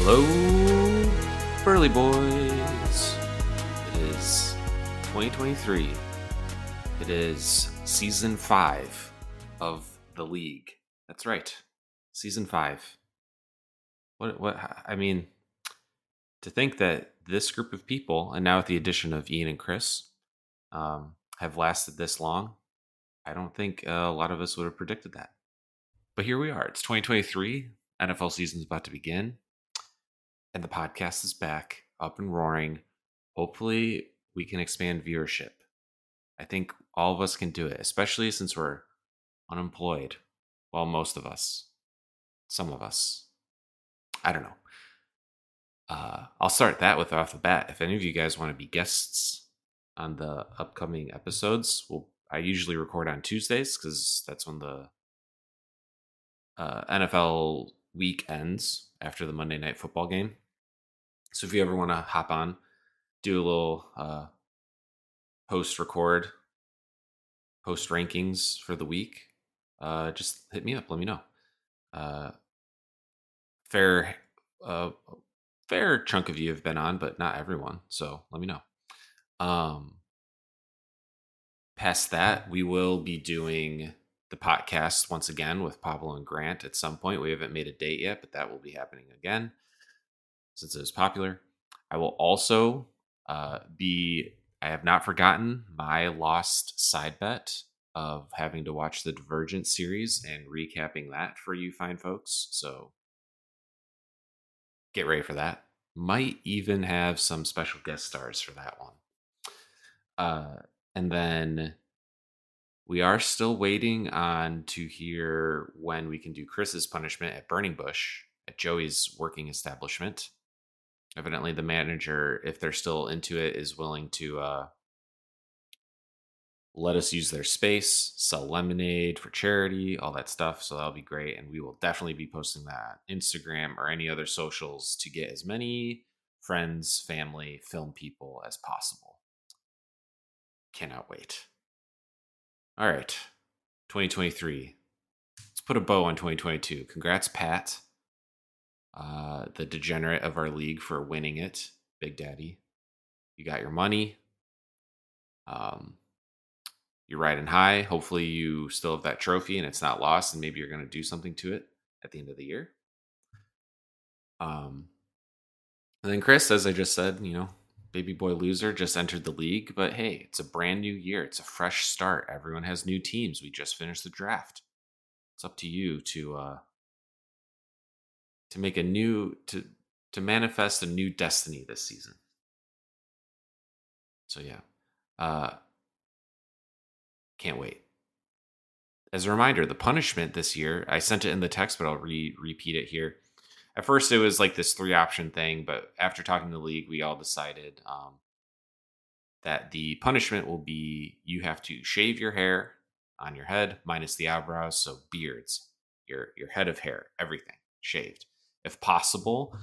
Hello, Burly Boys. It is 2023. It is season five of the league. That's right, season five. What? What? I mean, to think that this group of people, and now with the addition of Ian and Kris, um, have lasted this long, I don't think a lot of us would have predicted that. But here we are. It's 2023. NFL season's about to begin and the podcast is back up and roaring. Hopefully, we can expand viewership. I think all of us can do it, especially since we're unemployed. Well, most of us, some of us. I don't know. Uh, I'll start that with off the bat. If any of you guys want to be guests on the upcoming episodes, well, I usually record on Tuesdays because that's when the uh, NFL week ends after the Monday night football game. So if you ever want to hop on, do a little uh, post record, post rankings for the week, uh, just hit me up. Let me know. Uh, fair, uh, fair chunk of you have been on, but not everyone. So let me know. Um, past that, we will be doing the podcast once again with Pablo and Grant at some point. We haven't made a date yet, but that will be happening again since it is popular. I will also uh, be, I have not forgotten my lost side bet of having to watch the Divergent series and recapping that for you fine folks. So get ready for that. Might even have some special guest stars for that one. Uh, and then we are still waiting on to hear when we can do Kris's punishment at Burning Bush at Joey's working establishment. Evidently, the manager, if they're still into it, is willing to uh, let us use their space, sell lemonade for charity, all that stuff. So that'll be great. And we will definitely be posting that Instagram or any other socials to get as many friends, family, film people as possible. Cannot wait. All right, 2023. Let's put a bow on 2022. Congrats, Pat, uh, the degenerate of our league, for winning it, Big Daddy. You got your money. Um, you're riding high. Hopefully, you still have that trophy and it's not lost, and maybe you're going to do something to it at the end of the year. Um, and then Kris, as I just said, you know, baby boy loser just entered the league, but hey, it's a brand new year. It's a fresh start. Everyone has new teams. We just finished the draft. It's up to you to uh to make a new to to manifest a new destiny this season. So yeah. Uh can't wait. As a reminder, the punishment this year, I sent it in the text, but I'll re- repeat it here at first it was like this three option thing, but after talking to the league, we all decided um, that the punishment will be you have to shave your hair on your head minus the eyebrows, so beards, your your head of hair, everything shaved, if possible.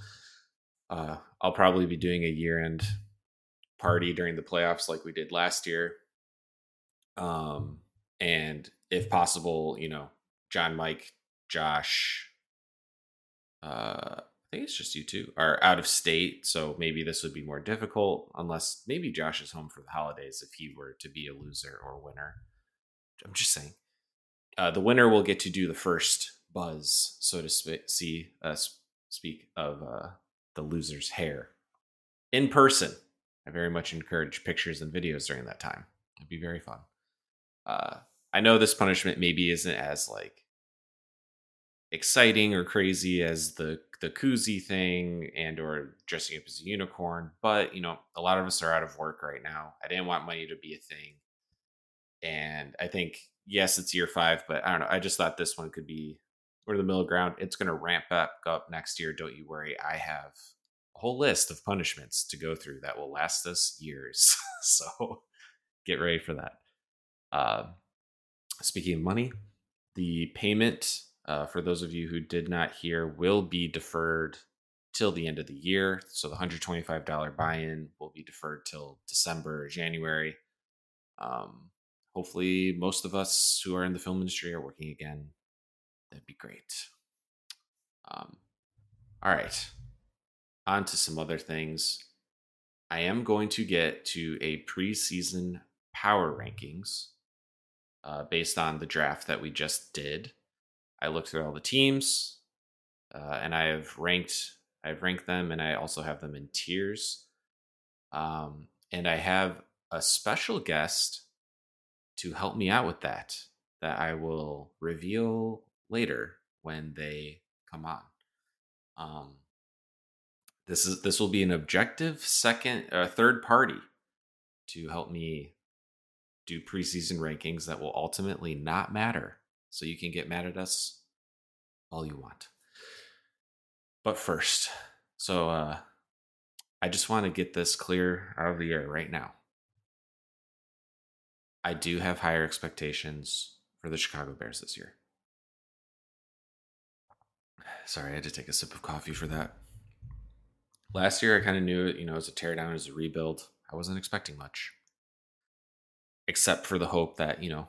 Uh, I'll probably be doing a year end party during the playoffs like we did last year. Um, and if possible, you know, John, Mike, Josh, uh, I think it's just you two are out of state, so maybe this would be more difficult. Unless maybe Josh is home for the holidays if he were to be a loser or winner. I'm just saying. Uh, the winner will get to do the first buzz, so to sp- see uh, speak of uh, the loser's hair in person. I very much encourage pictures and videos during that time. It'd be very fun. Uh, I know this punishment maybe isn't as like exciting or crazy as the the koozie thing and or dressing up as a unicorn but you know a lot of us are out of work right now. I didn't want money to be a thing. And i think yes it's year five but i don't know i just thought this one could be or the middle ground. It's going to ramp up up next year don't you worry. I have a whole list of punishments to go through that will last us years. So get ready for that. Uh, speaking of money the payment uh, for those of you who did not hear, will be deferred till the end of the year. So the $125 buy in will be deferred till December or January. Um, hopefully, most of us who are in the film industry are working again. That'd be great. Um, all right. on to some other things. I am going to get to a preseason power rankings uh, based on the draft that we just did. I looked through all the teams, uh, and I have ranked. I've ranked them, and I also have them in tiers. Um, and I have a special guest to help me out with that. That I will reveal later when they come on. Um, this is this will be an objective second, uh, third party to help me do preseason rankings that will ultimately not matter. So you can get mad at us all you want. But first, so uh, I just want to get this clear out of the air right now. I do have higher expectations for the Chicago Bears this year. Sorry, I had to take a sip of coffee for that. Last year, I kind of knew it, you know, as a teardown, as a rebuild. I wasn't expecting much, except for the hope that, you know,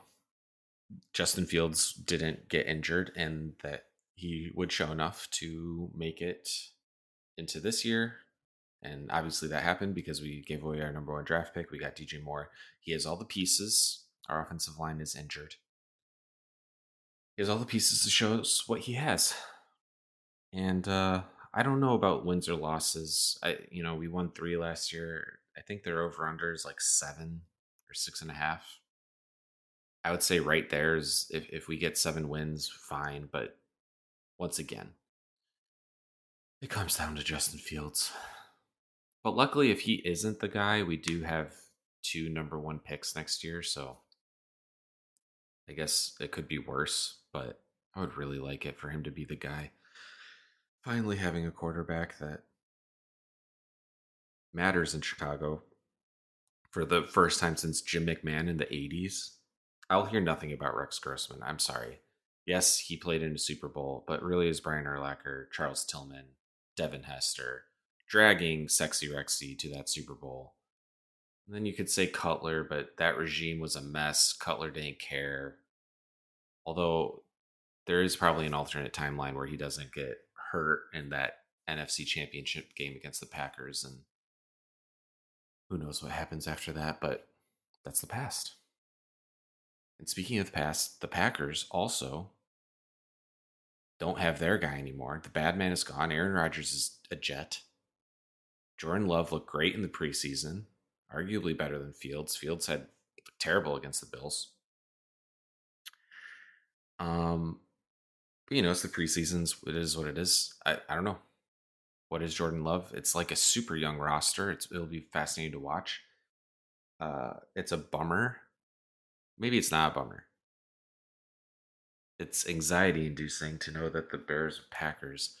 Justin Fields didn't get injured and that he would show enough to make it into this year. And obviously that happened because we gave away our number one draft pick. We got DJ Moore. He has all the pieces. Our offensive line is injured. He has all the pieces to show us what he has. And uh, I don't know about wins or losses. I, you know, we won three last year. I think their over under is like seven or six and a half. I would say right there is if, if we get seven wins, fine. But once again, it comes down to Justin Fields. But luckily, if he isn't the guy, we do have two number one picks next year. So I guess it could be worse, but I would really like it for him to be the guy finally having a quarterback that matters in Chicago for the first time since Jim McMahon in the 80s. I'll hear nothing about Rex Grossman. I'm sorry. Yes, he played in a Super Bowl, but really is Brian Urlacher, Charles Tillman, Devin Hester, dragging Sexy Rexy to that Super Bowl. And then you could say Cutler, but that regime was a mess. Cutler didn't care. Although there is probably an alternate timeline where he doesn't get hurt in that NFC championship game against the Packers. And who knows what happens after that, but that's the past. And speaking of the past, the Packers also don't have their guy anymore. The bad man is gone. Aaron Rodgers is a jet. Jordan Love looked great in the preseason, arguably better than Fields. Fields had terrible against the Bills. Um, but, you know, it's the preseasons. It is what it is. I, I don't know. What is Jordan Love? It's like a super young roster. It's it'll be fascinating to watch. Uh, it's a bummer. Maybe it's not a bummer. It's anxiety inducing to know that the Bears Packers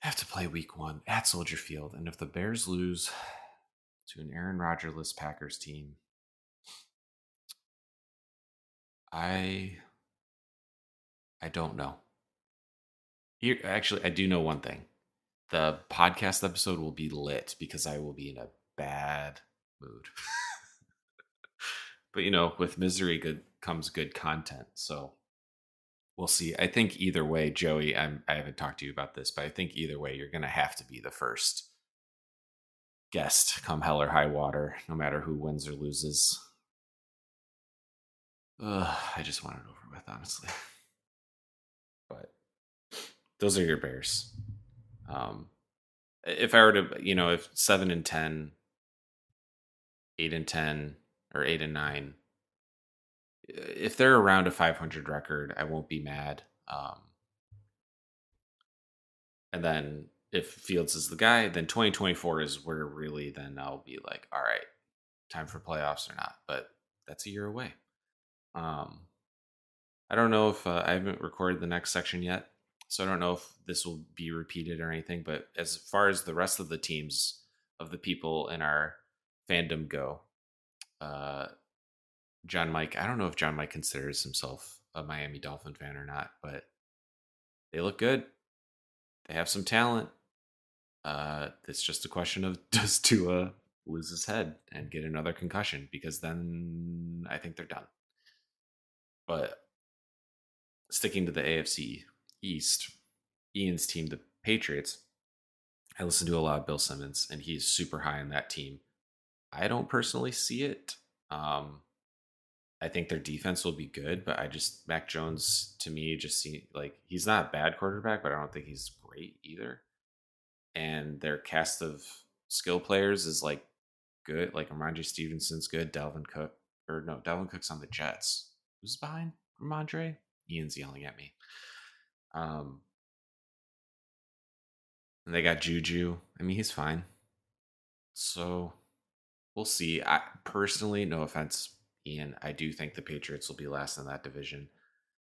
have to play week one at Soldier Field. And if the Bears lose to an Aaron Rodgers Packers team, I I don't know. Here, actually, I do know one thing. The podcast episode will be lit because I will be in a bad mood. but you know, with misery good comes good content. So we'll see. I think either way, Joey, I'm, I haven't talked to you about this, but I think either way, you're going to have to be the first guest come hell or high water, no matter who wins or loses. Ugh, I just want it over with, honestly. But those are your Bears. Um, if I were to, you know, if seven and ten, eight and ten, or eight and nine, if they're around a 500 record, I won't be mad. Um, and then if Fields is the guy, then 2024 is where really then I'll be like, all right, time for playoffs or not. But that's a year away. Um, I don't know if uh, I haven't recorded the next section yet, so I don't know if this will be repeated or anything. But as far as the rest of the teams of the people in our fandom go, uh, John Mike, I don't know if John Mike considers himself a Miami Dolphin fan or not, but they look good. They have some talent. Uh, it's just a question of does Tua lose his head and get another concussion? Because then I think they're done. But sticking to the AFC East, Ian's team, the Patriots, I listen to a lot of Bill Simmons, and he's super high in that team. I don't personally see it. Um, I think their defense will be good, but I just Mac Jones to me just see like he's not a bad quarterback, but I don't think he's great either. And their cast of skill players is like good. Like Rhamondre Stevenson's good. Dalvin Cook or no, Dalvin Cook's on the Jets. Who's behind Rhamondre? Ian's yelling at me. Um, and they got Juju. I mean, he's fine. So we'll see. I personally, no offense, Ian, I do think the Patriots will be last in that division.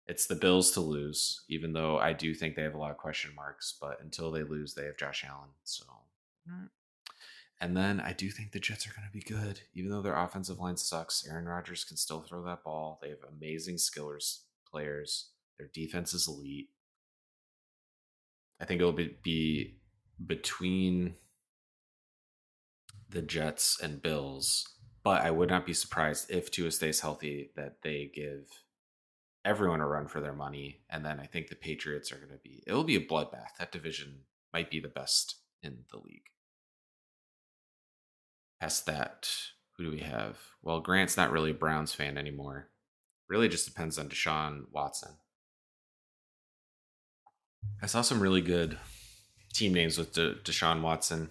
It's the Bills to lose, even though I do think they have a lot of question marks. But until they lose, they have Josh Allen. So, and then I do think the Jets are going to be good, even though their offensive line sucks. Aaron Rodgers can still throw that ball. They have amazing skillers players. Their defense is elite. I think it'll be between the Jets and Bills but I would not be surprised if Tua stays healthy that they give everyone a run for their money. And then I think the Patriots are going to be, it will be a bloodbath. That division might be the best in the league. Past that, who do we have? Well, Grant's not really a Browns fan anymore. Really just depends on Deshaun Watson. I saw some really good team names with De- Deshaun Watson.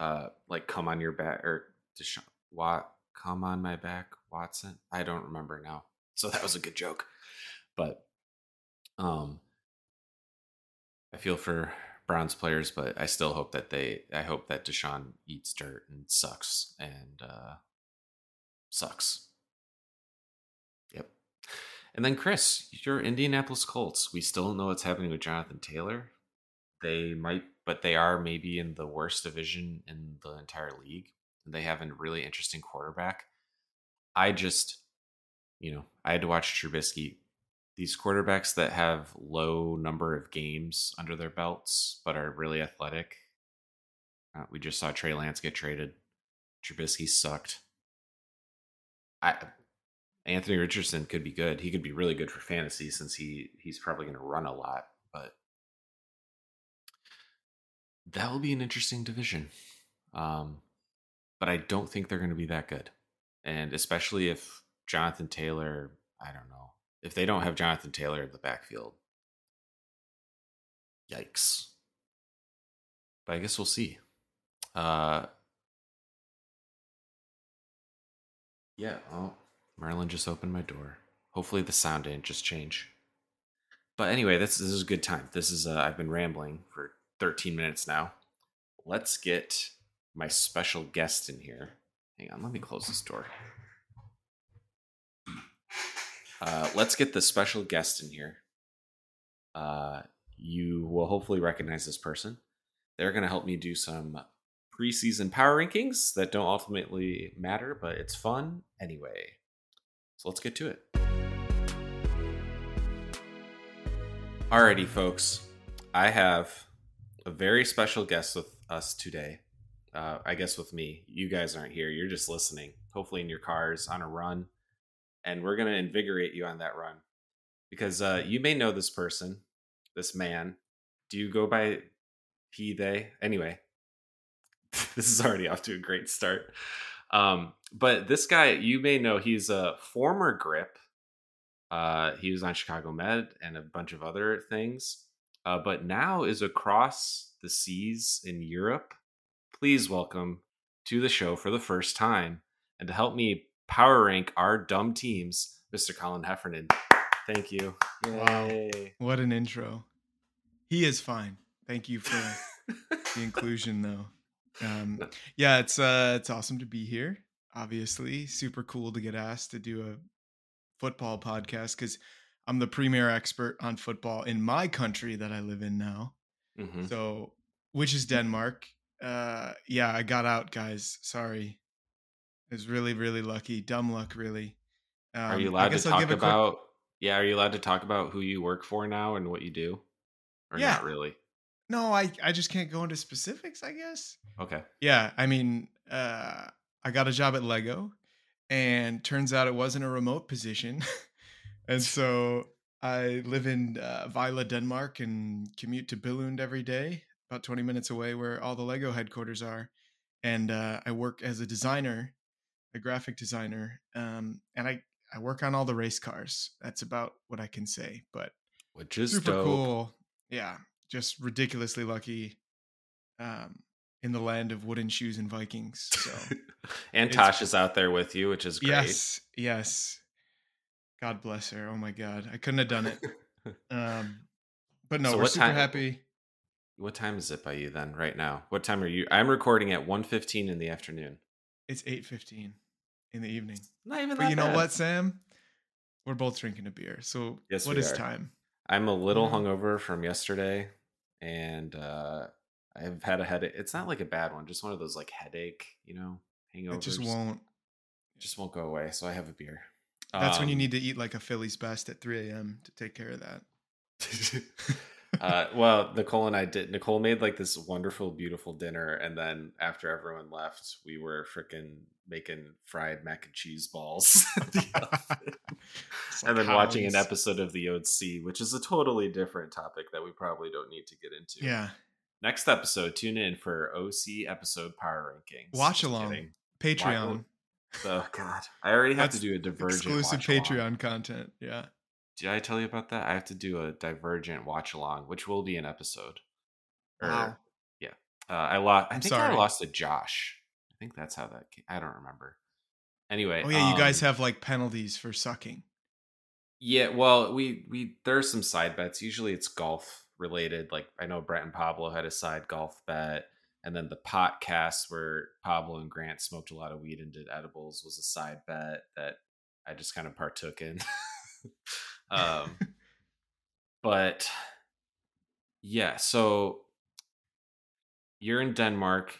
Uh, like come on your back or Deshaun what come on my back, Watson? I don't remember now. So that was a good joke. But um I feel for Browns players, but I still hope that they I hope that Deshaun eats dirt and sucks and uh sucks. Yep. And then Kris, your Indianapolis Colts. We still don't know what's happening with Jonathan Taylor. They might but they are maybe in the worst division in the entire league they have a really interesting quarterback. I just, you know, I had to watch Trubisky. These quarterbacks that have low number of games under their belts but are really athletic. Uh, we just saw Trey Lance get traded. Trubisky sucked. I Anthony Richardson could be good. He could be really good for fantasy since he he's probably going to run a lot, that will be an interesting division. Um, but I don't think they're going to be that good. And especially if Jonathan Taylor, I don't know, if they don't have Jonathan Taylor in the backfield, yikes. But I guess we'll see. Uh, yeah, oh, Merlin just opened my door. Hopefully the sound didn't just change. But anyway, this, this is a good time. This is, uh, I've been rambling for 13 minutes now. Let's get my special guest in here. Hang on, let me close this door. Uh, let's get the special guest in here. Uh, you will hopefully recognize this person. They're going to help me do some preseason power rankings that don't ultimately matter, but it's fun anyway. So let's get to it. Alrighty, folks. I have a very special guest with us today uh, I guess with me, you guys aren't here. You're just listening, hopefully in your cars on a run. And we're going to invigorate you on that run because uh, you may know this person, this man. Do you go by he, they? Anyway, this is already off to a great start. Um, but this guy, you may know, he's a former grip. Uh, he was on Chicago Med and a bunch of other things, uh, but now is across the seas in Europe please welcome to the show for the first time and to help me power rank our dumb teams, Mr. Colin Heffernan. Thank you. Yay. Wow. What an intro. He is fine. Thank you for the inclusion though. Um, yeah, it's uh it's awesome to be here. Obviously, super cool to get asked to do a football podcast cuz I'm the premier expert on football in my country that I live in now. Mm-hmm. So, which is Denmark. Uh yeah i got out guys. Sorry. It was really really lucky. Dumb luck really. Um, are you allowed to talk about quick... yeah are you allowed to talk about who you work for now and what you do? Or yeah. not really? No i i just can't go into specifics i guess. Okay. Yeah i mean uh i got a job at lego and turns out it wasn't a remote position and so i live in uh, Vejle denmark and commute to billund every day about 20 minutes away, where all the Lego headquarters are, and uh, I work as a designer, a graphic designer, um, and I I work on all the race cars. That's about what I can say, but which is super dope. cool. Yeah, just ridiculously lucky. Um, in the land of wooden shoes and Vikings. So and Tosh is out there with you, which is great. Yes, yes. God bless her. Oh my God, I couldn't have done it. um, but no, so we're super time, happy. What time is it by you then? Right now, what time are you? I'm recording at 1.15 in the afternoon. It's eight fifteen in the evening. Not even. But you bad. know what, Sam? We're both drinking a beer. So yes, what is are. time? I'm a little mm-hmm. hungover from yesterday, and uh, I've had a headache. It's not like a bad one, just one of those like headache, you know, hangovers. It just won't. Just won't go away. So I have a beer. That's um, when you um need to eat like a Philly's best at 3 a.m. to take care of that. uh, well, Nicole and I did. Nicole made like this wonderful, beautiful dinner, and then after everyone left, we were freaking making fried mac and cheese balls, and then watching an episode of the OC, which is a totally different topic that we probably don't need to get into. Yeah, Next episode, tune in for OC episode power rankings. Watch along. Patreon. Watch, oh God, I already have That's to do a divergent exclusive Patreon along. content. Yeah. Did I tell you about that? I have to do a divergent watch along, which will be an episode. Or, wow. Yeah. Uh, I lost. I I'm think sorry. I lost to Josh. I think that's how that. Came. I don't remember. Anyway. Oh yeah, um, you guys have like penalties for sucking. Yeah. Well, we we there's some side bets. Usually it's golf related. Like I know Brett and Pablo had a side golf bet, and then the podcast where Pablo and Grant smoked a lot of weed and did edibles was a side bet that I just kind of partook in. um, but yeah, so you're in Denmark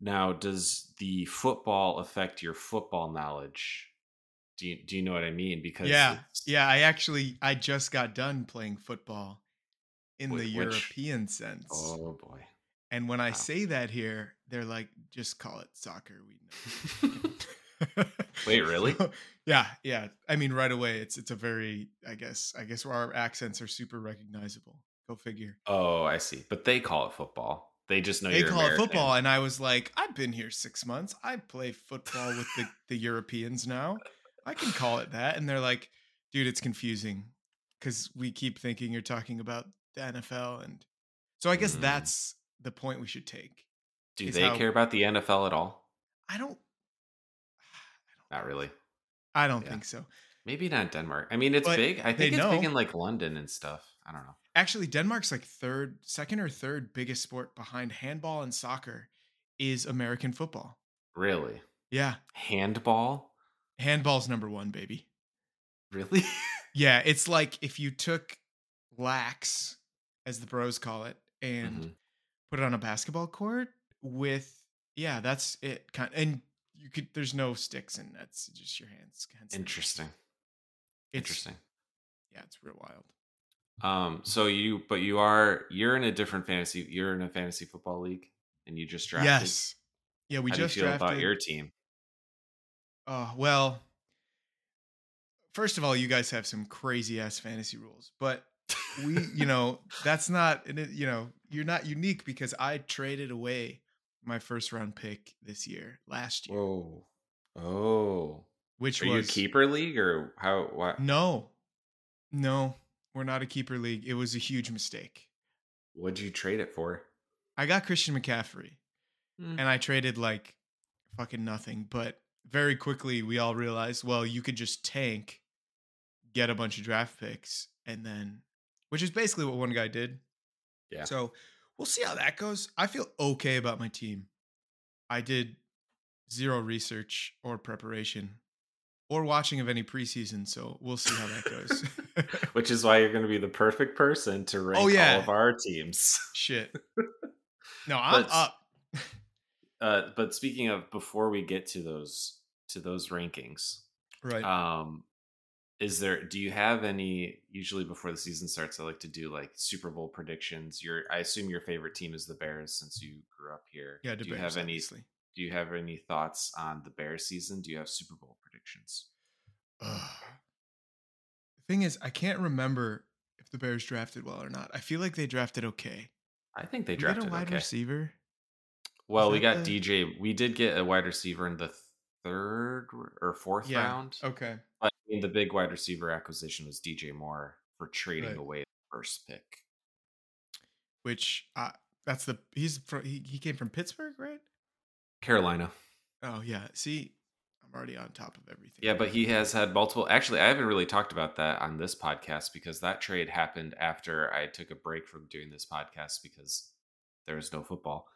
now. Does the football affect your football knowledge? Do you, do you know what I mean? Because yeah, yeah, I actually I just got done playing football in the European sense. Oh boy. And when I say that here, they're like, just call it soccer. We know. Wait, really? So, yeah, yeah. I mean, right away, it's it's a very, I guess, I guess our accents are super recognizable. Go figure. Oh, I see. But they call it football. They just know they call American. it football, and I was like, I've been here six months. I play football with the the Europeans now. I can call it that. And they're like, dude, it's confusing because we keep thinking you're talking about the NFL, and so I guess mm. that's the point we should take. Do they how, care about the NFL at all? I don't. I don't not really. I don't yeah. think so. Maybe not Denmark. I mean, it's but big. I think it's know. big in like London and stuff. I don't know. Actually, Denmark's like third, second or third biggest sport behind handball and soccer is American football. Really? Yeah. Handball? Handball's number one, baby. Really? yeah. It's like if you took lax as the bros call it, and mm-hmm. Put it on a basketball court with yeah, that's it. Kind and you could there's no sticks and that's just your hands. Interesting. Interesting. Yeah, it's real wild. Um, so you but you are you're in a different fantasy you're in a fantasy football league and you just drafted. Yes. Yeah, we How just do you feel drafted about your team. Oh, well, first of all, you guys have some crazy ass fantasy rules, but we you know that's not you know you're not unique because i traded away my first round pick this year last year. Oh oh. Which Are was you keeper league or how what no. No we're not a keeper league. It was a huge mistake. What'd you trade it for? I got christian mccaffrey mm. and i traded like fucking nothing but very quickly we all realized well you could just tank get a bunch of draft picks and then which is basically what one guy did. Yeah. So we'll see how that goes. I feel okay about my team. I did zero research or preparation or watching of any preseason, so we'll see how that goes. Which is why you're going to be the perfect person to rank oh, yeah. all of our teams. Shit. No, I'm but, up. uh, but speaking of, before we get to those to those rankings, right? Um, is there do you have any usually before the season starts i like to do like super bowl predictions your i assume your favorite team is the bears since you grew up here yeah do you bears, have any obviously. do you have any thoughts on the bears season do you have super bowl predictions uh, the thing is i can't remember if the bears drafted well or not i feel like they drafted okay I think they drafted a wide okay. receiver. Well, we got the- DJ. We did get a wide receiver in the third or fourth Yeah. round. Okay. But I mean, the big wide receiver acquisition was DJ Moore for trading Right. away the first pick. Which uh, that's the he's from he, he came from Pittsburgh, right? Carolina. Oh yeah. See, I'm already on top of everything. Yeah, but he has had multiple. Actually, I haven't really talked about that on this podcast because that trade happened after I took a break from doing this podcast because there was no football.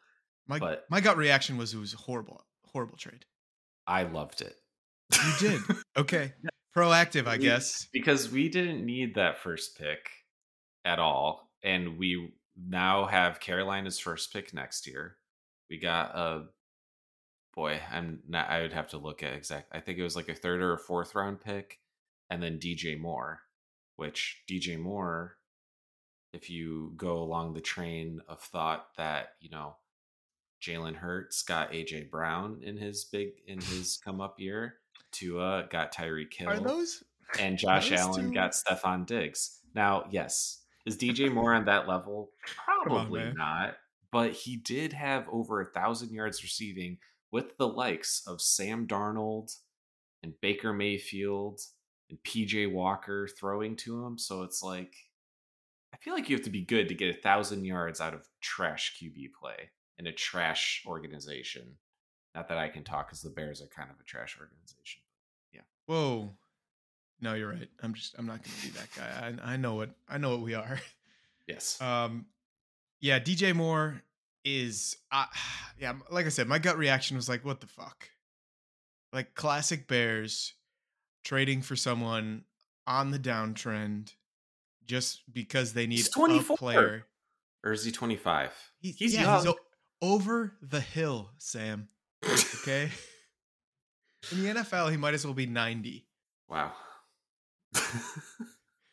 my but- my gut reaction was it was a horrible, horrible trade. I loved it. You did. Okay. Proactive, I We- guess. because we didn't need that first pick at all and we now have carolina's first pick next year we got a boy i'm not i would have to look at exact i think it was like a third or a fourth round pick and then dj moore which dj moore if you go along the train of thought that you know jalen hurts got aj brown in his big in his come up year tua got tyreek hill Are those and Josh Allen two- got Stefon Diggs. Now, yes, is DJ Moore on that level? Probably man. not. But he did have over a thousand yards receiving with the likes of Sam Darnold and Baker Mayfield and PJ Walker throwing to him. So it's like, I feel like you have to be good to get a thousand yards out of trash QB play in a trash organization. Not that I can talk because the Bears are kind of a trash organization. Yeah. Whoa. No, you're right. I'm just I'm not gonna be that guy. I I know what I know what we are. Yes. Um yeah, DJ Moore is uh, yeah, like I said, my gut reaction was like, what the fuck? Like classic Bears trading for someone on the downtrend just because they need He's a 24. player. or is he 25? He- He's yeah, young. he's o- over the hill, Sam. Okay. In the NFL, he might as well be 90. wow.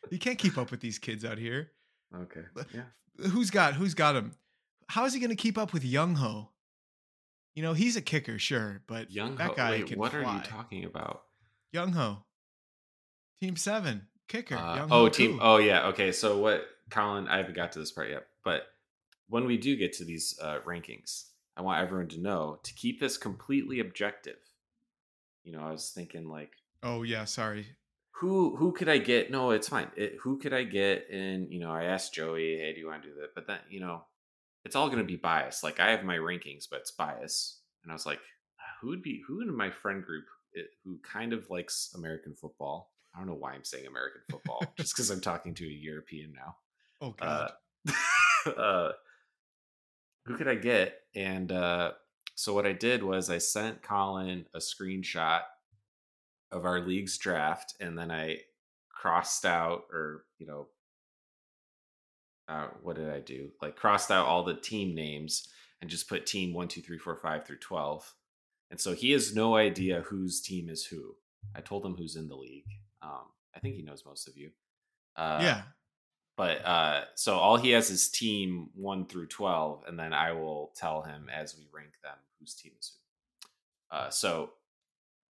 You can't keep up with these kids out here. okay. Yeah. Who's got who's got him? How is he going to keep up with Younghoe? You know, he's a kicker, sure, but Young that guy Wait, can what fly. are you talking about? Younghoe, Team Seven kicker. Uh, oh, team. Oh, yeah. Okay. So what, Colin? I haven't got to this part yet, but when we do get to these uh, rankings, I want everyone to know to keep this completely objective. You know, I was thinking like, Oh yeah, sorry. who who could I get? No, it's fine. It, who could I get? And you know, I asked Joey, "Hey, do you want to do that?" But then you know, it's all going to be biased. Like I have my rankings, but it's bias. And I was like, who would be who in my friend group it, who kind of likes American football? I don't know why I'm saying American football, just because I'm talking to a European now. Oh god. Uh, uh, who could I get? And uh, so what I did was I sent Colin a screenshot of our league's draft, and then I crossed out, or you know, uh, what did I do? Like crossed out all the team names and just put team one, two, three, four, five through twelve. And so he has no idea whose team is who. I told him who's in the league. Um, I think he knows most of you. Uh, yeah. But uh so all he has is team 1 through 12 and then i will tell him as we rank them whose team is who uh so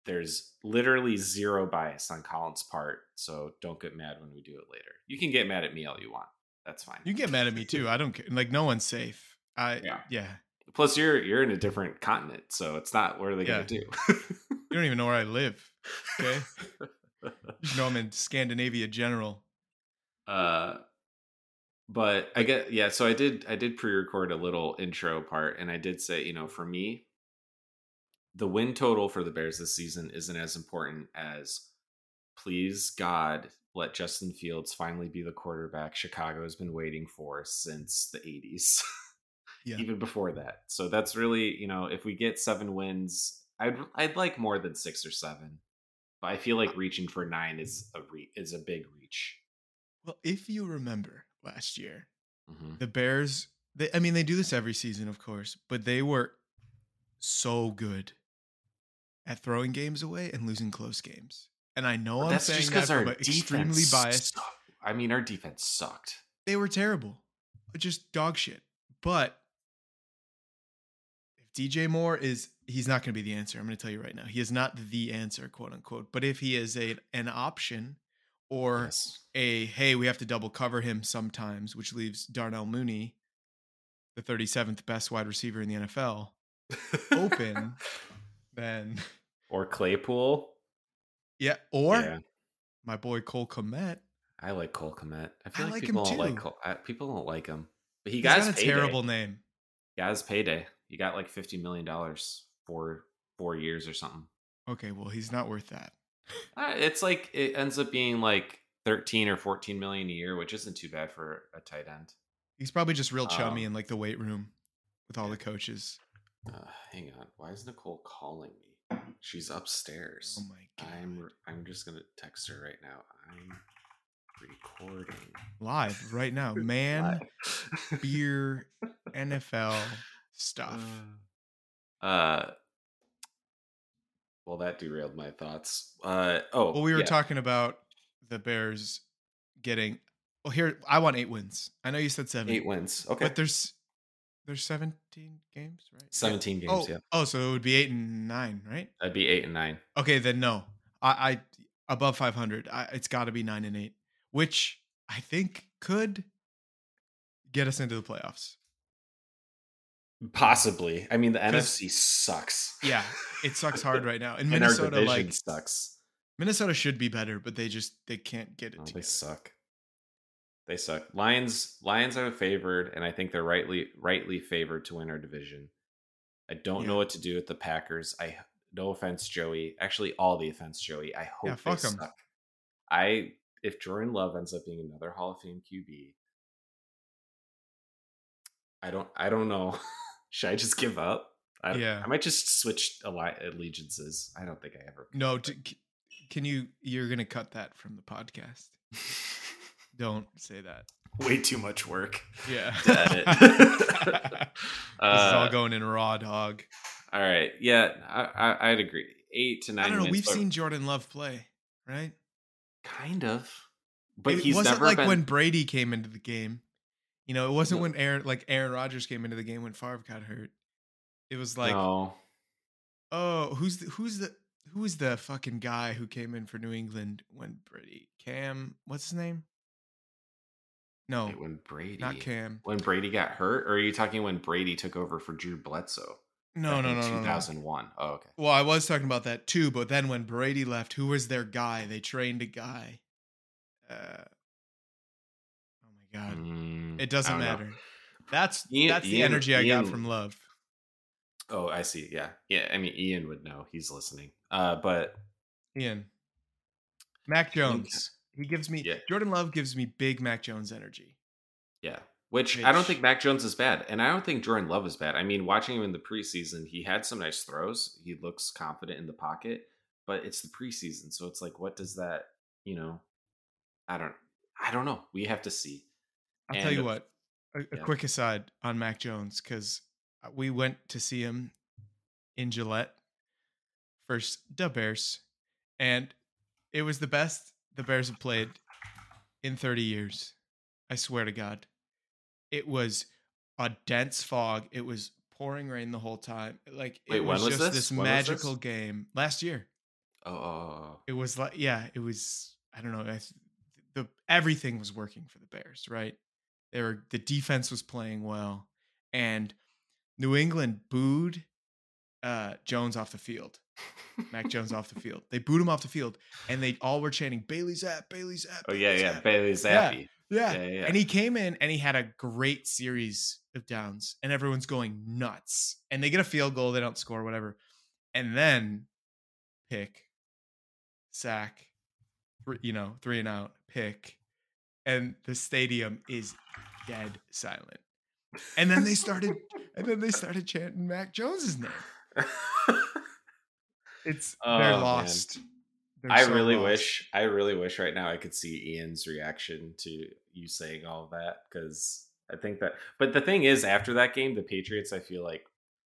there's literally zero bias on colin's part so don't get mad when we do it later you can get mad at me all you want that's fine You get mad at me too. I don't care. Like no one's safe. I Yeah. yeah. plus you're you're in a different continent so it's not what are they Yeah. gonna do You don't even know where I live. Okay. You know I'm in Scandinavia general. uh but i get yeah so i did i did pre-record a little intro part and i did say you know for me the win total for the bears this season isn't as important as please god let justin fields finally be the quarterback chicago has been waiting for since the 80s Yeah. even before that so that's really you know if we get seven wins i'd i'd like more than six or seven but i feel like reaching for nine is a re- is a big reach Well, if you remember last year, Mhm. the Bears, they, I mean, they do this every season, of course, but they were so good at throwing games away and losing close games. And I know But I'm that's saying just that our from extremely biased. sucked. I mean, our defense sucked. They were terrible, just dog shit. But if DJ Moore is, he's not going to be the answer. I'm going to tell you right now. He is not the answer, quote unquote. But if he is a an option, or Yes. a hey, we have to double cover him sometimes, which leaves Darnell Mooney, the 37th best wide receiver in the NFL, open, then or Claypool. Yeah, or yeah. my boy Cole Kmet. I like Cole Kmet. I feel I like, like people don't like Cole. I, people don't like him, but he He's got, got a payday. terrible name. He got his payday. He got like fifty million dollars for four years or something. Okay, well he's not worth that. Uh, it's like it ends up being like thirteen or fourteen million a year, which isn't too bad for a tight end. He's probably just real chummy um, in like the weight room with all the coaches. Uh, hang on, why is Nicole calling me? She's upstairs. Oh my god! I'm I'm just gonna text her right now. I'm recording live right now. Man, beer, NFL stuff. Uh, well, that derailed my thoughts. Uh, oh, well, we were yeah. talking about the Bears getting. Well, here I want eight wins. I know you said seven. Eight wins. Okay, but there's there's seventeen games, right? Seventeen yeah. games. Oh, yeah. Oh, so it would be eight and nine, right? I'd be eight and nine. Okay, then no. I, I above five hundred. It's got to be nine and eight, which I think could get us into the playoffs. Possibly. I mean, the NFC sucks. Yeah, it sucks hard right now. And Minnesota, and like, sucks. Minnesota should be better, but they just they can't get it. Oh, they suck. They suck. Lions. Lions are favored, and I think they're rightly rightly favored to win our division. I don't yeah. know what to do with the Packers. I no offense, Joey. Actually, all the offense, Joey. I hope yeah, they suck. I if Jordan Love ends up being another Hall of Fame QB, I don't I don't know. Should I just give up? I, yeah, I might just switch allegiances. I don't think I ever. No, t- can you? You're gonna cut that from the podcast. don't say that. Way too much work. Yeah. this uh, is all going in raw dog. All right. Yeah, I, I would agree. Eight to nine. I don't know. We've seen Jordan Love play, right? Kind of. But it he's wasn't never like been... when Brady came into the game. You know, it wasn't when Aaron like Aaron Rodgers came into the game when Favre got hurt. It was like, no. oh, who's the, who's the who is the fucking guy who came in for New England when Brady Cam? What's his name? No, Wait, when Brady, not Cam. When Brady got hurt, or are you talking when Brady took over for Drew Bledsoe? No, no, no, two thousand one. No. Oh, okay. Well, I was talking about that too, but then when Brady left, who was their guy? They trained a guy. Uh, God, mm, it doesn't matter. Know. That's Ian, that's the Ian, energy I Ian, got from Love. Oh, I see. Yeah, yeah. I mean, Ian would know. He's listening. Uh, but Ian, Mac Jones. He gives me yeah. Jordan Love gives me big Mac Jones energy. Yeah, which, which I don't think Mac Jones is bad, and I don't think Jordan Love is bad. I mean, watching him in the preseason, he had some nice throws. He looks confident in the pocket, but it's the preseason, so it's like, what does that? You know, I don't. I don't know. We have to see. I'll and tell you what. A, a yeah. quick aside on Mac Jones because uh, we went to see him in Gillette first the Bears, and it was the best the Bears have played in 30 years. I swear to God, it was a dense fog. It was pouring rain the whole time. Like Wait, it was, was just this, this magical this? game last year. Oh, oh, oh, oh, it was like yeah, it was. I don't know. I, the everything was working for the Bears, right? They were the defense was playing well, and New England booed uh, Jones off the field. Mac Jones off the field. They booed him off the field, and they all were chanting Bailey Zappe, Bailey Zappe. Oh yeah, yeah, Zappe. Bailey Zappe. Yeah, yeah. yeah, yeah. And he came in and he had a great series of downs, and everyone's going nuts. And they get a field goal, they don't score, whatever. And then pick, sack, you know, three and out, pick, and the stadium is dead silent. And then they started and then they started chanting Mac Jones's name. it's oh, they're lost. They're I so really lost. wish I really wish right now I could see Ian's reaction to you saying all of that because I think that but the thing is after that game, the Patriots, I feel like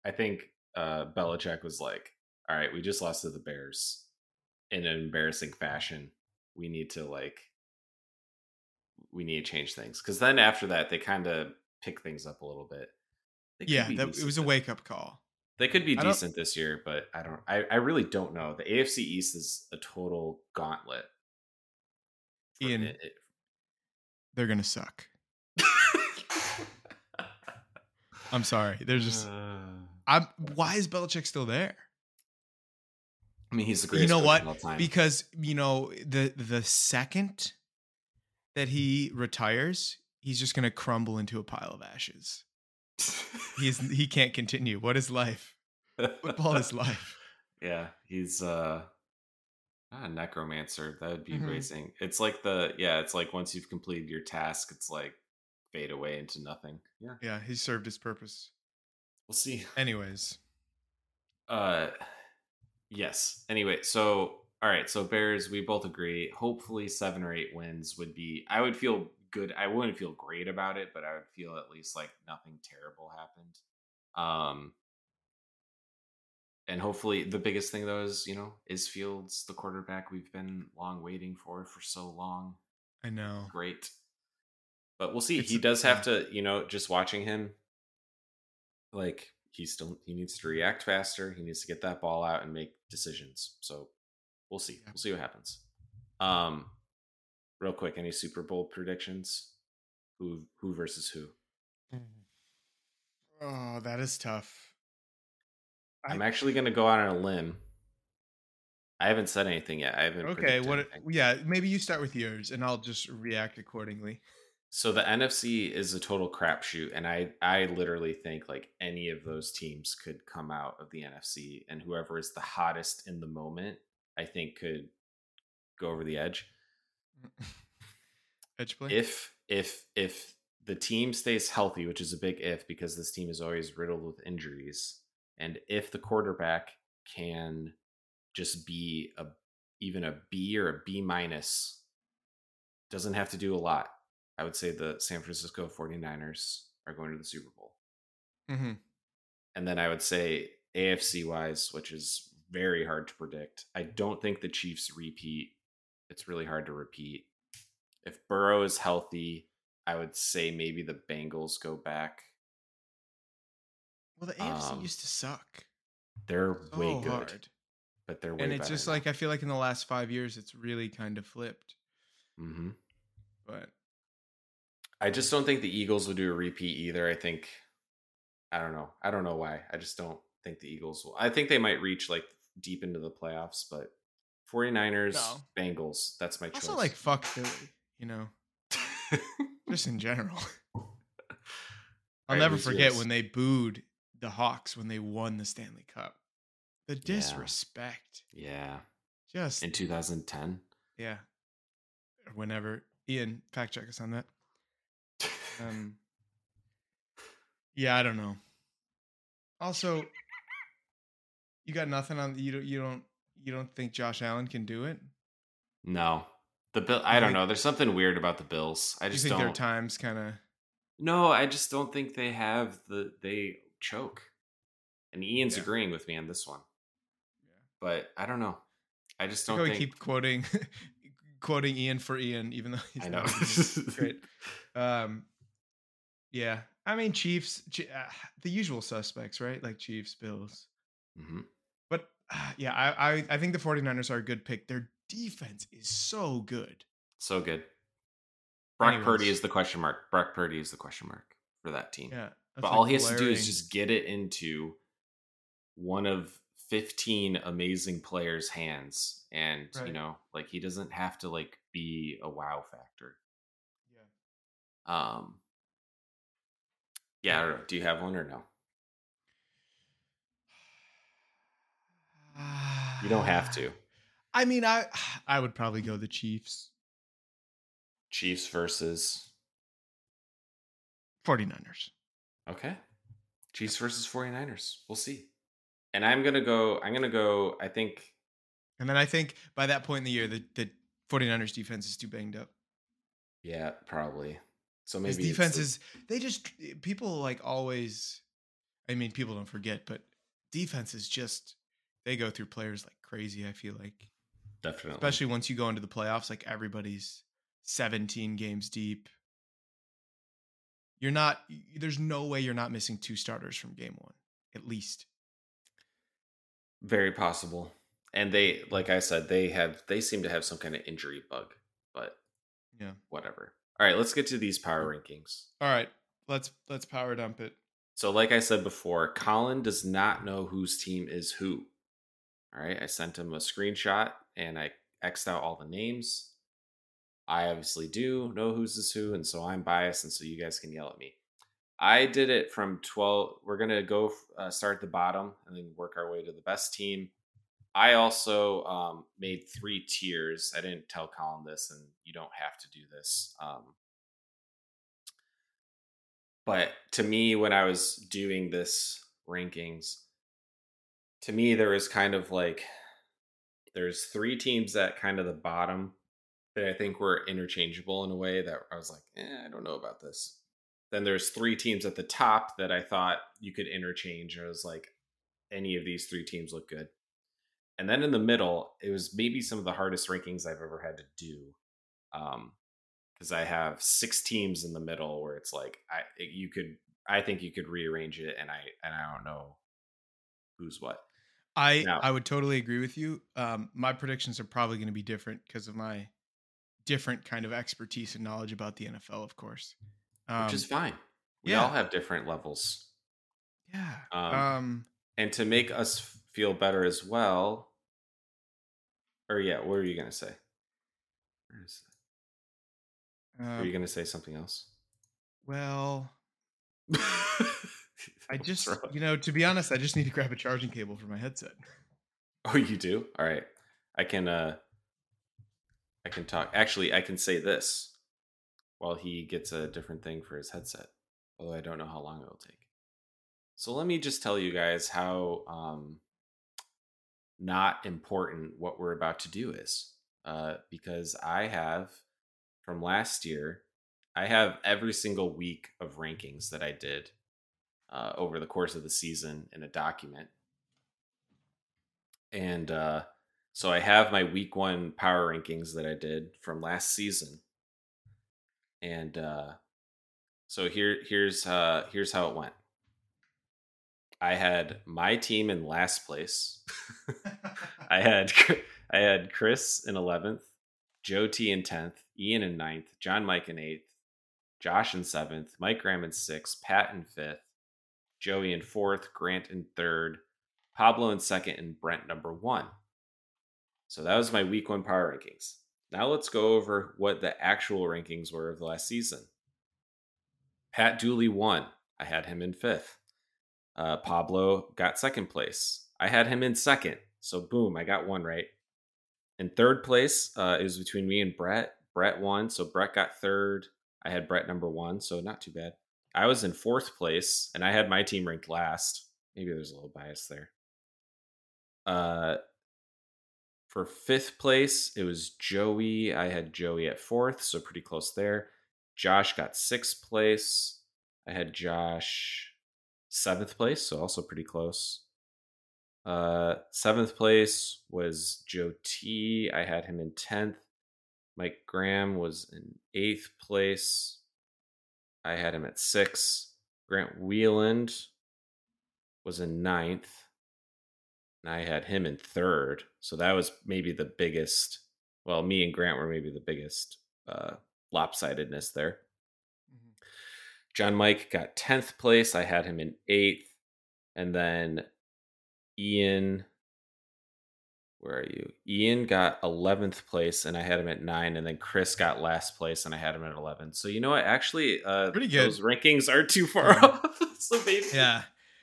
I think uh Belichick was like, All right, we just lost to the Bears in an embarrassing fashion. We need to like we need to change things because then after that they kind of pick things up a little bit. Yeah, that, it was a wake up call. They could be decent this year, but I don't. I, I really don't know. The AFC East is a total gauntlet. Ian, it, it. they're gonna suck. I'm sorry. They're just uh, I'm why is Belichick still there? I mean, he's the greatest. You know what? Because you know the the second that he retires, he's just gonna crumble into a pile of ashes. he's he can't continue. What is life? Football is life. Yeah, he's uh not a necromancer. That would be mm-hmm. It's like the yeah, it's like once you've completed your task, it's like fade away into nothing. Yeah. Yeah, he served his purpose. We'll see. Anyways. Uh yes. Anyway, so all right, so Bears, we both agree. Hopefully seven or eight wins would be I would feel good. I wouldn't feel great about it, but I would feel at least like nothing terrible happened. Um and hopefully the biggest thing though is, you know, is Fields the quarterback we've been long waiting for for so long. I know. Great. But we'll see. It's, he does have to, you know, just watching him like he still he needs to react faster. He needs to get that ball out and make decisions. So we'll see. We'll see what happens. Um real quick, any Super Bowl predictions? Who who versus who? Oh, that is tough. I'm actually going to go out on a limb. I haven't said anything yet. I haven't. Okay, what? Anything. Yeah, maybe you start with yours, and I'll just react accordingly. So the NFC is a total crapshoot, and I I literally think like any of those teams could come out of the NFC, and whoever is the hottest in the moment, I think could go over the edge. edge play. If if if the team stays healthy, which is a big if because this team is always riddled with injuries, and if the quarterback can just be a even a B or a B minus, doesn't have to do a lot. I would say the San Francisco 49ers are going to the Super Bowl. Mm-hmm. And then I would say AFC wise, which is very hard to predict. I don't think the Chiefs repeat. It's really hard to repeat. If Burrow is healthy, I would say maybe the Bengals go back well, the AFC um, used to suck. They're so way good, hard. but they're way and it's just now. like I feel like in the last five years, it's really kind of flipped. Mm-hmm. But I just don't think the Eagles will do a repeat either. I think I don't know. I don't know why. I just don't think the Eagles will. I think they might reach like deep into the playoffs, but 49ers, no. Bengals, that's my choice. Also like fuck Philly, you know. just in general. I'll right, never forget yours? when they booed the Hawks when they won the Stanley Cup. The disrespect. Yeah. Just in 2010. Yeah. Whenever Ian fact check us on that. Um Yeah, I don't know. Also, you got nothing on you don't you don't you don't think Josh Allen can do it? No. The bill I don't know. There's something weird about the Bills. I just you think don't their times kind of No, I just don't think they have the they choke. And Ian's yeah. agreeing with me on this one. Yeah. But I don't know. I just don't think... keep quoting quoting Ian for Ian, even though he's I know. great. Um, yeah, I mean Chiefs, uh, the usual suspects, right? Like Chiefs, Bills. Mm-hmm. Yeah, I, I I think the 49ers are a good pick. Their defense is so good. So good. Brock Anyways. Purdy is the question mark. Brock Purdy is the question mark for that team. Yeah. But like all he has glaring. to do is just get it into one of 15 amazing players' hands. And, right. you know, like he doesn't have to like be a wow factor. Yeah. Um yeah, I don't know. Do you have one or no? Ah. You don't have to. I mean, I I would probably go the Chiefs. Chiefs versus 49ers. Okay. Chiefs versus 49ers. We'll see. And I'm going to go I'm going to go I think And then I think by that point in the year the the 49ers defense is too banged up. Yeah, probably. So maybe His defense is they just people like always I mean people don't forget, but defense is just they go through players like crazy, I feel like. Definitely. Especially once you go into the playoffs, like everybody's 17 games deep. You're not there's no way you're not missing two starters from game 1 at least. Very possible. And they like I said they have they seem to have some kind of injury bug, but yeah, whatever. All right, let's get to these power rankings. All right. Let's let's power dump it. So, like I said before, Colin does not know whose team is who. All right. I sent him a screenshot and I X'd out all the names. I obviously do know who's is who, and so I'm biased, and so you guys can yell at me. I did it from 12. We're going to go uh, start at the bottom and then work our way to the best team. I also um, made three tiers. I didn't tell Colin this, and you don't have to do this. Um, but to me, when I was doing this rankings, to me, there was kind of like there's three teams at kind of the bottom that I think were interchangeable in a way that I was like, eh, I don't know about this. Then there's three teams at the top that I thought you could interchange. I was like, any of these three teams look good. And then in the middle, it was maybe some of the hardest rankings I've ever had to do. Um, because I have six teams in the middle where it's like I you could I think you could rearrange it and I and I don't know who's what. I I would totally agree with you. Um, my predictions are probably going to be different because of my different kind of expertise and knowledge about the NFL, of course. Um, which is fine. We yeah. all have different levels. Yeah. Um, um, and to make us feel better as well, or yeah, what are you gonna say? Where is it? are you um, gonna say something else? Well, I just, you know, to be honest, I just need to grab a charging cable for my headset. Oh, you do? All right. I can uh I can talk. Actually, I can say this while he gets a different thing for his headset. Although I don't know how long it will take. So let me just tell you guys how um, not important what we're about to do is. Uh, because I have from last year, I have every single week of rankings that I did uh, over the course of the season in a document. And uh, so I have my week one power rankings that I did from last season. And uh so here here's uh here's how it went. I had my team in last place. I had I had Kris in 11th, Joe T in 10th, Ian in 9th, John Mike in 8th, Josh in 7th, Mike Graham in 6th, Pat in 5th, Joey in 4th, Grant in 3rd, Pablo in 2nd, and Brent number 1. So that was my week one power rankings. Now let's go over what the actual rankings were of the last season. Pat Dooley won. I had him in fifth. Uh, Pablo got second place. I had him in second. So boom, I got one right. In third place, uh, was between me and Brett. Brett won, so Brett got third. I had Brett number one, so not too bad. I was in fourth place, and I had my team ranked last. Maybe there's a little bias there. Uh, for fifth place, it was Joey. I had Joey at fourth, so pretty close there. Josh got sixth place. I had Josh seventh place, so also pretty close. Uh, seventh place was Joe T. I had him in tenth. Mike Graham was in eighth place. I had him at six. Grant Wheeland was in ninth and I had him in third. So that was maybe the biggest. Well, me and Grant were maybe the biggest uh, lopsidedness there. Mm-hmm. John Mike got 10th place. I had him in eighth. And then Ian, where are you? Ian got 11th place and I had him at nine. And then Kris got last place and I had him at 11. So, you know what? Actually, uh, pretty good. Those rankings are too far yeah. off. so maybe. Yeah.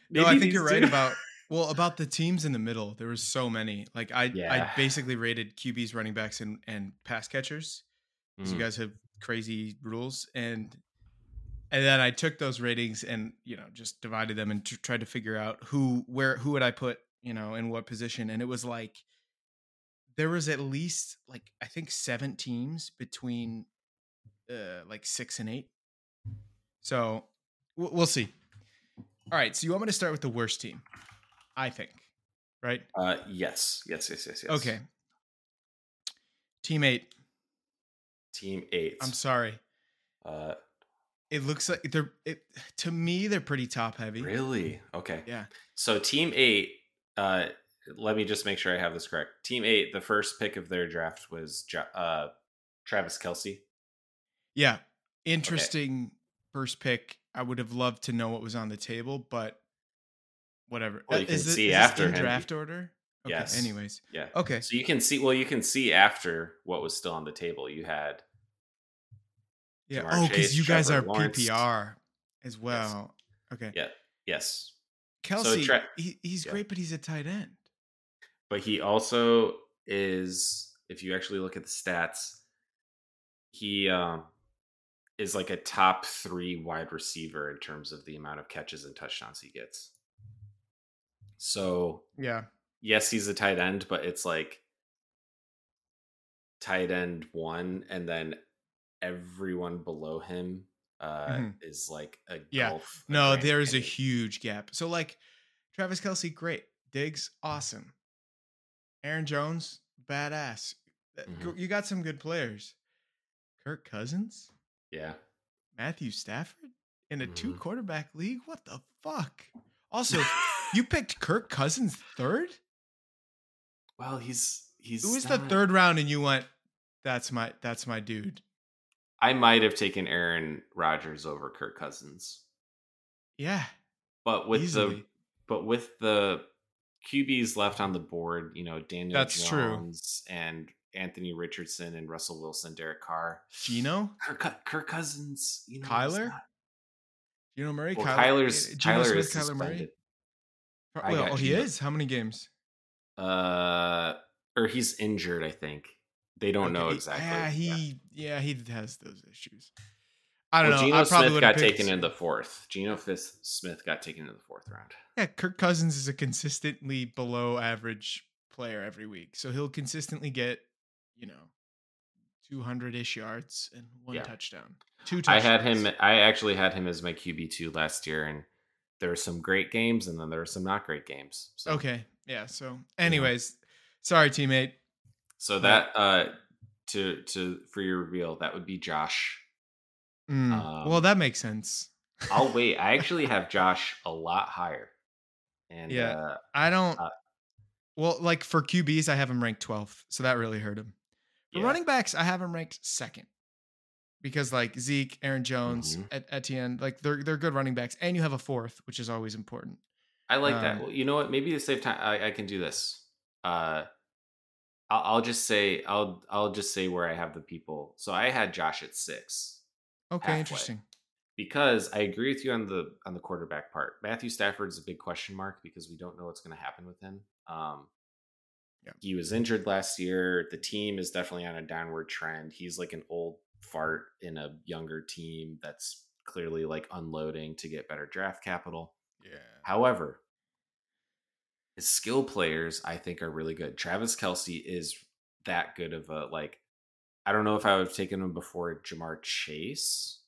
Maybe no, I think you're right about well, about the teams in the middle, there was so many. Like I, yeah. I basically rated QBs, running backs, and and pass catchers. Mm. you guys have crazy rules, and and then I took those ratings and you know just divided them and t- tried to figure out who where who would I put you know in what position, and it was like there was at least like I think seven teams between uh like six and eight. So we'll see. All right, so you want me to start with the worst team? I think. Right? Uh yes. Yes, yes, yes, yes. Okay. Team 8. Team 8. I'm sorry. Uh it looks like they're it to me they're pretty top heavy. Really? Okay. Yeah. So team 8 uh let me just make sure I have this correct. Team 8 the first pick of their draft was uh Travis Kelce. Yeah. Interesting okay. first pick. I would have loved to know what was on the table, but whatever. Well, you Uh, can is it- see this after draft order. Okay, Yes. Anyways, Yeah. okay. So you can see. Well, you can see after what was still on the table. You had Yeah. Jamar Oh, because you guys are Lawrence. PPR as well. Okay. yeah. Yes. Kelce, Tra- he, he's yeah. great, but he's a tight end. But he also is if you actually look at the stats he um is like a top three wide receiver in terms of the amount of catches and touchdowns he gets so Yeah. yes he's a tight end but it's like tight end one and then everyone below him uh Mhm. is like a Yeah. No, there is a huge gap. So like Travis Kelce, great. Diggs, awesome. Aaron Jones, badass. Mhm. You got some good players. Kirk Cousins, yeah Matthew Stafford in a two Mhm. quarterback league. What the fuck? Also, you picked Kirk Cousins third. well he's he's Who was the third round? And you went, "That's my that's my dude." I might have taken Aaron Rodgers over Kirk Cousins, Yeah, but with easily. the but with the QBs left on the board, you know Daniel That's true. Jones and Anthony Richardson and Russell Wilson, Derek Carr, Geno, Kirk, Kirk Cousins, you know, Kyler? not- Geno Murray, Well, Kyler, Kyler's uh, Geno Kyler Smith, is Kyler suspended. I Well, oh, he is. How many games? Uh, or he's injured. I think they don't know exactly. Yeah, Yeah. he yeah he has those issues. I don't well, know. Geno I Smith got picked, taken in the fourth. Geno Fifth Smith got taken in the fourth round. Yeah, Kirk Cousins is a consistently below average player every week, so he'll consistently get you know two hundred ish yards and one Yeah. touchdown. Two. I had him. I actually had him as my QB two last year, and there were some great games, and then there were some not great games. So, Okay. Yeah. So, anyways, sorry, teammate. so that uh, to to for your reveal, that would be Josh. Mm, Um, well, that makes sense. I'll wait. I actually have Josh a lot higher, and Yeah. uh, I don't. uh, well, like for QBs, I have him ranked 12th, so that really hurt him. For yeah. running backs, I have him ranked second because like Zeke, Aaron Jones, Mhm. Et- Etienne, like they're they're good running backs, and you have a fourth, which is always important. I like um, that. Well, you know what? Maybe to save time, I, I can do this. Uh, I'll, I'll just say I'll I'll just say where I have the people. So I had Josh at six. Okay, Halfway. interesting. because I agree with you on the on the quarterback part. Matthew Stafford is a big question mark because we don't know what's going to happen with him. Um, Yeah. He was injured last year. The team is definitely on a downward trend. He's like an old fart in a younger team that's clearly like unloading to get better draft capital. Yeah. However, his skill players I think are really good. Travis Kelce is that good of a like. I don't know if I would have taken him before Ja'Marr Chase,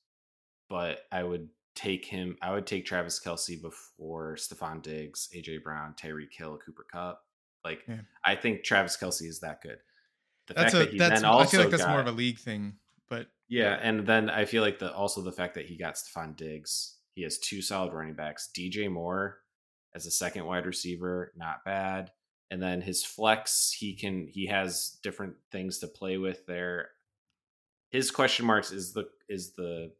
but I would take him. I would take Travis Kelce before Stefon Diggs, AJ Brown, Tyreek Hill, Cooper Kupp. Like Yeah. I think Travis Kelce is that good. The That's fact a that he that's then also I feel like that's got, more of a league thing, but yeah, and then I feel like the also the fact that he got Stefon Diggs, he has two solid running backs. DJ Moore as a second wide receiver, not bad. And then his flex, he can he has different things to play with there. His question marks is the is the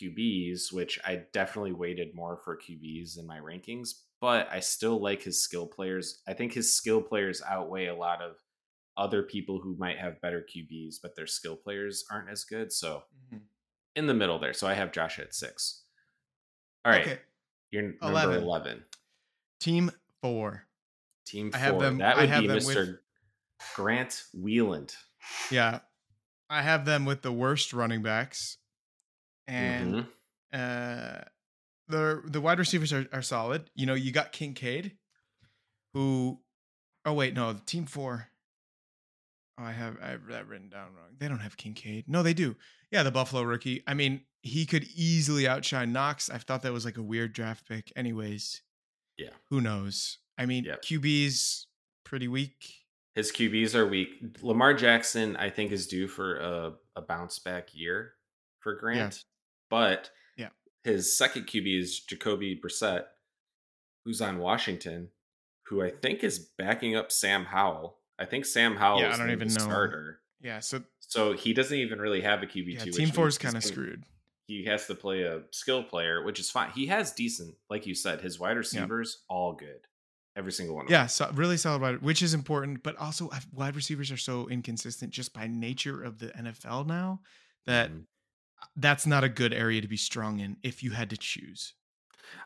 QBs, which I definitely weighted more for QBs in my rankings, but I still like his skill players. I think his skill players outweigh a lot of other people who might have better QBs, but their skill players aren't as good. So mm-hmm. in the middle there. So I have Josh at six. All right. okay. You're number 11. 11. Team four. Team I four. have them- that I would have be Mr. with- Grant Wheeland. Yeah. I have them with the worst running backs. And Mhm. uh the the wide receivers are, are solid. You know, you got Kincaid, who oh wait, no, team four. Oh, I have I have that written down wrong. They don't have Kincaid. No, they do. Yeah, the Buffalo rookie. I mean, he could easily outshine Knox. I thought that was like a weird draft pick. Anyways. Yeah. Who knows? I mean, Yep. QB's pretty weak. His QBs are weak. Lamar Jackson, I think, is due for a, a bounce back year for Grant. But Yeah. his second QB is Jacoby Brissett, who's on Washington, who I think is backing up Sam Howell. I think Sam Howell Yeah, I is don't the even know. starter. Yeah, so So he doesn't even really have a QB yeah, two. team four is kind of screwed. he has to play a skill player, which is fine. He has decent, like you said, his wide receivers yeah. all good, every single one. yeah, so really solid wide, which is important. But also, wide receivers are so inconsistent just by nature of the NFL now that mm-hmm. that's not a good area to be strong in if you had to choose.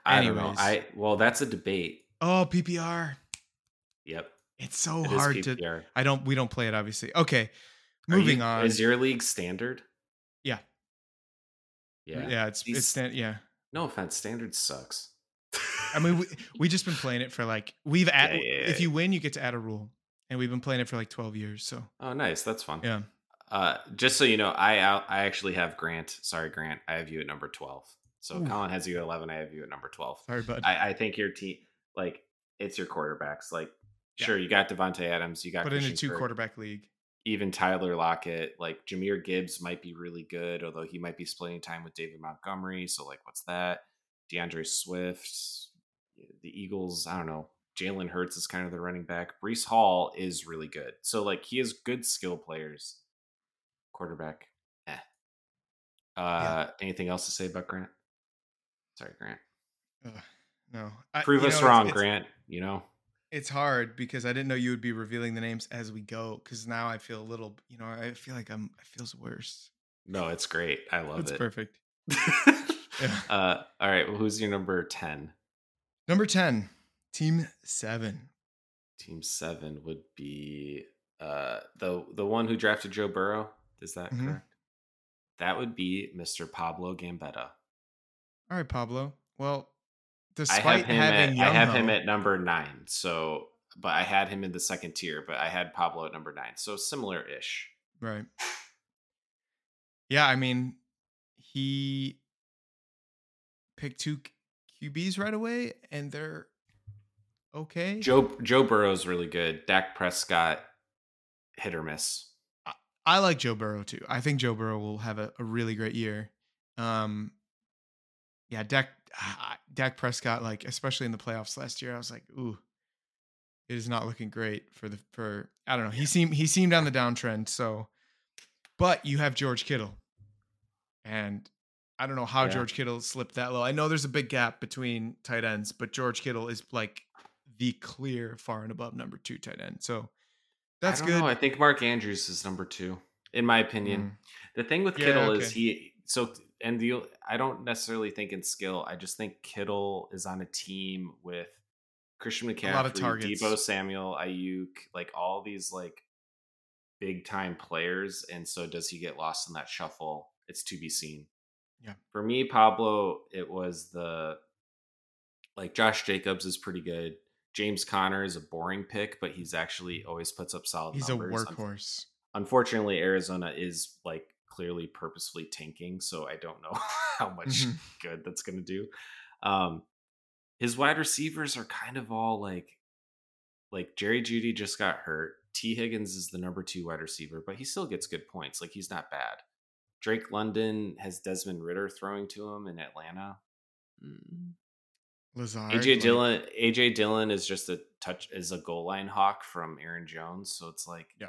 I Anyways. don't know. I well, that's a debate. Oh, PPR. Yep. It's so it hard to. I don't. We don't play it, obviously. Okay. Moving you, on. Is your league standard? Yeah. Yeah. Yeah. It's These, it's stand, yeah. No offense, standard sucks. I mean, we we just been playing it for like we've add, yeah, yeah, yeah. if you win, you get to add a rule, and we've been playing it for like twelve years. So. Oh, nice. That's fun. Yeah. Uh, just so you know, I I actually have Grant. Sorry, Grant. I have you at number twelve. So Ooh. Colin has you at eleven. I have you at number twelve. Sorry, bud. I, I think your team, like, it's your quarterbacks. Like, sure, you got Davante Adams. You got put in a two quarterback league even Tyler Lockett, like Jahmyr Gibbs might be really good, although he might be splitting time with David Montgomery. So, like, what's that? DeAndre Swift, the Eagles, I don't know. Jalen Hurts is kind of the running back. Breece Hall is really good. So, like, he has good skill players. Quarterback, eh. Uh, yeah. Anything else to say about Grant? Sorry, Grant. Uh, no. I, Prove us know, wrong, it's, Grant. You know? it's hard because I didn't know you would be revealing the names as we go. Because now I feel a little, you know, I feel like I'm. It feels worse. No, it's great. I love it's it. perfect. yeah. uh, all right. Well, who's your number ten? Number ten, Team Seven. Team Seven would be uh, the the one who drafted Joe Burrow. Is that mm-hmm. correct? That would be Mr. Pablo Gambetta. All right, Pablo. Well, despite I have him having at, I have him at number nine. So, but I had him in the second tier, but I had Pablo at number nine. So similar ish. Right. Yeah, I mean, he picked two QBs right away, and they're okay. Joe Joe Burrow's really good. Dak Prescott, hit or miss. I, I like Joe Burrow too. I think Joe Burrow will have a, a really great year. Um, yeah, Dak Dak Prescott, like especially in the playoffs last year, I was like, ooh, it is not looking great for the for I don't know. He seemed he seemed on the downtrend. So, but you have George Kittle, and I don't know how yeah. George Kittle slipped that low. I know there's a big gap between tight ends, but George Kittle is like the clear far and above number two tight end. So that's I good. Know. I think Mark Andrews is number two, in my opinion. Mm. The thing with Kittle okay. is he so and the I don't necessarily think in skill. I just think Kittle is on a team with Christian McCaffrey, a lot of targets. Deebo Samuel, Aiyuk, like all these like big time players. And so does he get lost in that shuffle? It's to be seen. Yeah. For me, Pablo, it was the like Josh Jacobs is pretty good. James Conner is a boring pick, but he's actually always puts up solid. He's numbers. a workhorse. Unfortunately, Arizona is like clearly purposefully tanking, so I don't know how much mm-hmm. good that's going to do. Um, his wide receivers are kind of all like, like Jerry Jeudy just got hurt. Tee Higgins is the number two wide receiver, but he still gets good points. Like he's not bad. Drake London has Desmond Ridder throwing to him in Atlanta. Mm. Lazard, AJ like... Dillon. AJ Dillon is just a touch is a goal line hawk from Aaron Jones. So it's like, yeah,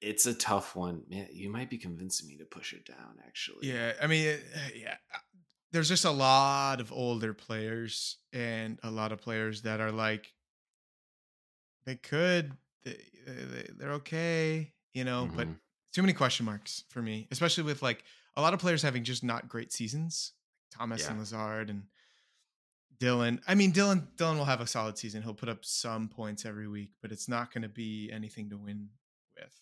it's a tough one. Man, you might be convincing me to push it down. Actually, yeah. I mean, uh, yeah. Uh, there's just a lot of older players and a lot of players that are like they could they, they're okay, you know, mm-hmm. but too many question marks for me, especially with like a lot of players having just not great seasons. Thomas yeah. and Lazard and Dillon. I mean, Dillon Dillon will have a solid season. He'll put up some points every week, but it's not going to be anything to win with.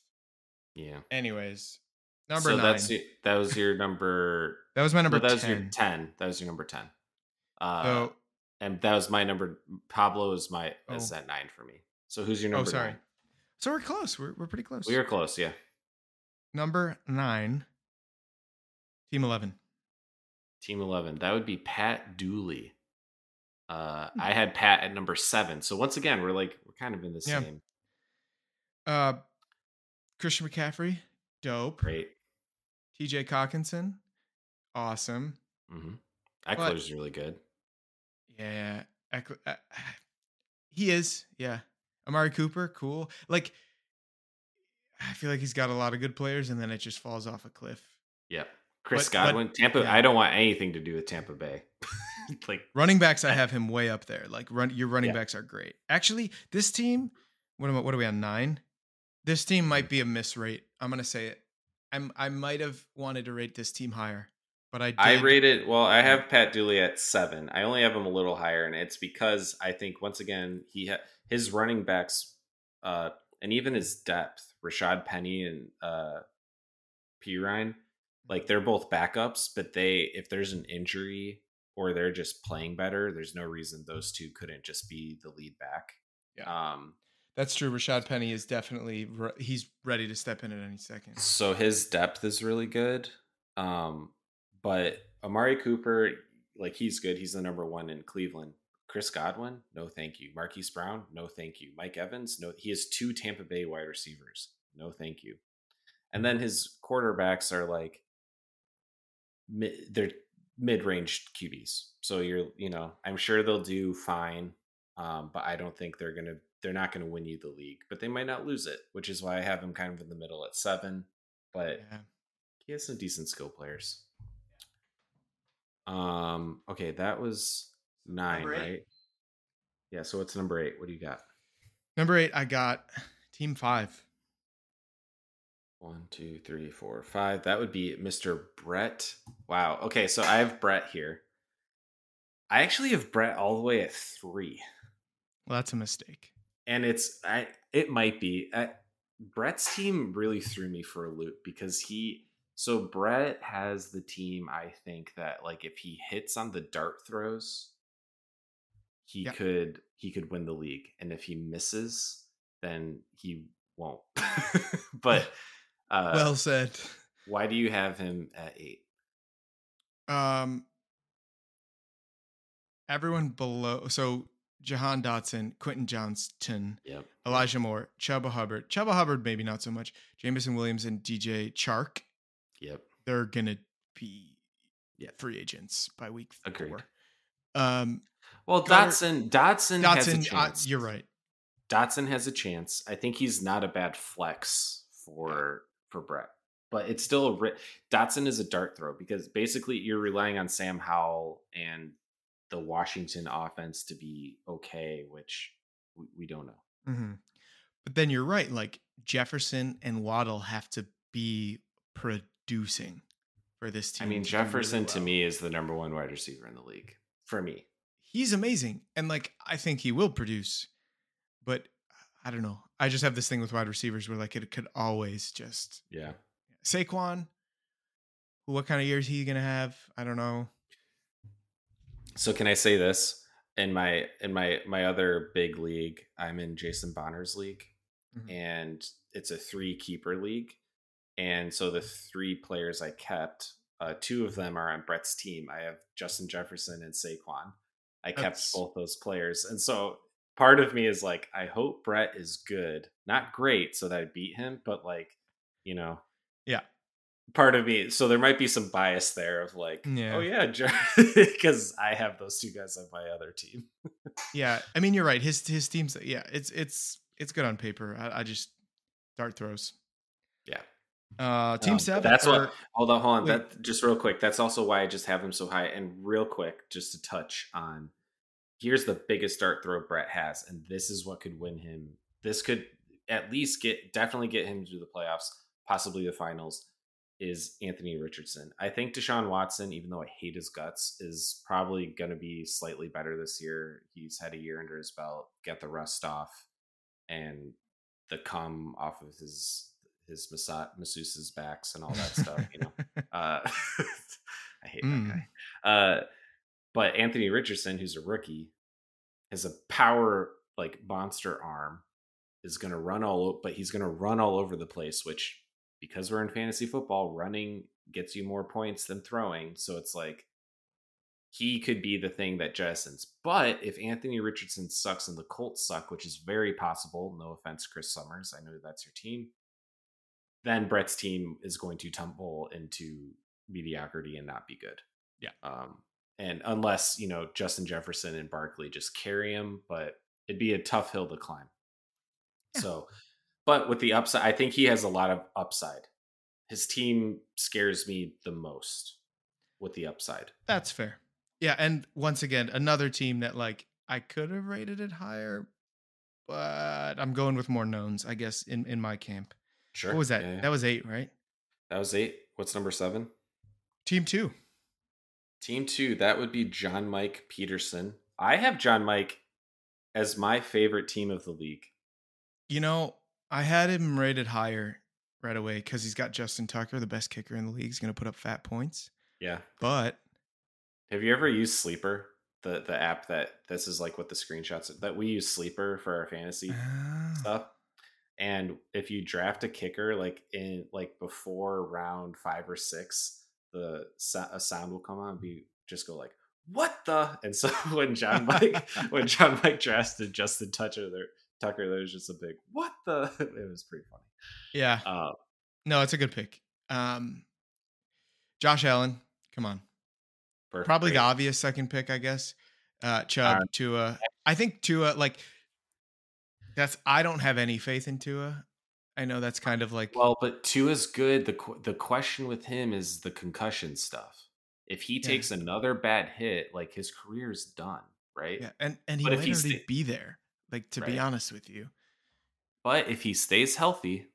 Yeah. Anyways, number so nine. That's that was your number. that was my number. that 10. was your ten. That was your number ten. Uh, so, and that was my number. Pablo is my oh. is at nine for me. So who's your oh, number? Oh, sorry. Nine? So we're close. We're we're pretty close. We are close. Yeah. Number nine. Team eleven. Team eleven. That would be Pat Dooley. Uh, hmm. I had Pat at number seven. So once again, we're like we're kind of in the yeah. same. Uh, Christian McCaffrey, dope. Great. TJ Hockenson, awesome. Mm-hmm. Ekeler's really good. Yeah. Ekeler, uh, he is. Yeah. Amari Cooper, cool. Like, I feel like he's got a lot of good players, and then it just falls off a cliff. Yep. Chris but, Godwin, but, Tampa. Yeah. I don't want anything to do with Tampa Bay. like running backs, I have him way up there. Like run, your running yeah. backs are great. Actually, this team. What am I, What are we on nine? This team might be a miss rate. I'm gonna say it. I'm. I might have wanted to rate this team higher, but I. Did. I rated. Well, I have Pat Dooley at seven. I only have him a little higher, and it's because I think once again he ha- his running backs, uh, and even his depth, Rashad Penny and uh, Perine like they're both backups, but they if there's an injury or they're just playing better, there's no reason those two couldn't just be the lead back. Yeah. Um, that's true. Rashad Penny is definitely re- he's ready to step in at any second. So his depth is really good. Um, but Amari Cooper, like he's good. He's the number one in Cleveland. Chris Godwin, no thank you. Marquise Brown, no thank you. Mike Evans, no. He has two Tampa Bay wide receivers. No thank you. And then his quarterbacks are like they're mid-range QBs. So you're, you know, I'm sure they'll do fine, um, but I don't think they're gonna they're not gonna win you the league. But they might not lose it, which is why I have him kind of in the middle at seven. But yeah. he has some decent skill players. Um. Okay, that was nine, right? Yeah. So what's number eight? What do you got? Number eight, I got Team Five. One, two, three, four, five. That would be Mr. Brett. Wow. Okay, so I have Brett here. I actually have Brett all the way at three. Well, that's a mistake. And it's I. It might be. I, Brett's team really threw me for a loop because he. So Brett has the team. I think that like if he hits on the dart throws, he could he could win the league, and if he misses, then he won't. but uh, well said. Why do you have him at eight? Um, everyone below. So Jahan Dotson, Quentin Johnston, yep. Elijah Moore, Chuba Hubbard. Chuba Hubbard, maybe not so much. Jameson Williams and DJ Chark. Yep. They're gonna be yeah. free agents by week Agreed. four. Um, well, Dotson, Dotson, Dotson, has a uh, chance. Uh, you're right. Dotson has a chance. I think he's not a bad flex for for Brett. But it's still a Dotson is a dart throw because basically you're relying on Sam Howell and the Washington offense to be okay, which we, we don't know. Mm-hmm. But then you're right. Like Jefferson and Waddle have to be producing for this team. I mean, Jefferson really well. to me is the number one wide receiver in the league for me. He's amazing. And like, I think he will produce, but I don't know. I just have this thing with wide receivers where like it could always just yeah. Saquon, what kind of year is he gonna have? I don't know. So can I say this? In my in my my other big league, I'm in Jason Bonner's league, mm-hmm. and it's a three keeper league. And so the three players I kept, uh, two of them are on Brett's team. I have Justin Jefferson and Saquon. I That's... kept both those players, and so part of me is like, I hope Brett is good, not great, so that I beat him, but like, you know, yeah. Part of me, so there might be some bias there of like, yeah. oh yeah, because I have those two guys on my other team. yeah, I mean you're right. His his team's yeah, it's it's it's good on paper. I, I just dart throws. Yeah. Uh, team um, seven. That's or, what. Hold on, hold on. Wait. That just real quick. That's also why I just have him so high. And real quick, just to touch on here's the biggest dart throw Brett has, and this is what could win him. This could at least get definitely get him to the playoffs, possibly the finals. Is Anthony Richardson? I think Deshaun Watson, even though I hate his guts, is probably going to be slightly better this year. He's had a year under his belt, get the rust off, and the cum off of his his masseuse's backs and all that stuff. You know, uh, I hate mm. that guy. Uh, but Anthony Richardson, who's a rookie, has a power like monster arm, is going to run all, but he's going to run all over the place. Which, because we're in fantasy football, running gets you more points than throwing. So it's like he could be the thing that jettisons. But if Anthony Richardson sucks and the Colts suck, which is very possible, no offense, Chris Summers, I know that's your team, then Brett's team is going to tumble into mediocrity and not be good. Yeah. Um, and unless you know Justin Jefferson and Barkley just carry him, but it'd be a tough hill to climb. Yeah. So, but with the upside, I think he has a lot of upside. his team scares me the most with the upside. That's fair. Yeah, and once again, another team that like I could have rated it higher, but I'm going with more knowns, I guess, in in my camp. Sure. What was that? Yeah. That was eight, right? That was eight. What's number seven? Team two. Team two, that would be John Mike Peterson. I have John Mike as my favorite team of the league. You know, I had him rated higher right away because he's got Justin Tucker, the best kicker in the league. He's going to put up fat points. Yeah. But Have you ever used Sleeper? The the app that this is like what the screenshots that we use Sleeper for our fantasy Ah, stuff. And if you draft a kicker like in like before round five or six, the so- a sound will come on and be just go like what the and so when John Mike when John Mike drafted Justin Tucker there Tucker there was just a big what the it was pretty funny. yeah, Uh, no, it's a good pick. Um, Josh Allen, come on, perfect. probably the obvious second pick, I guess. Uh, Chubb, to Uh, Tua. I think Tua, like that's. I don't have any faith in Tua. I know that's kind of like Well, but Tua's good. The the question with him is the concussion stuff. If he Yeah. takes another bad hit, like his career's done, right? yeah, and and he But if might he sta- be there. Like to be honest with you, But if he stays healthy,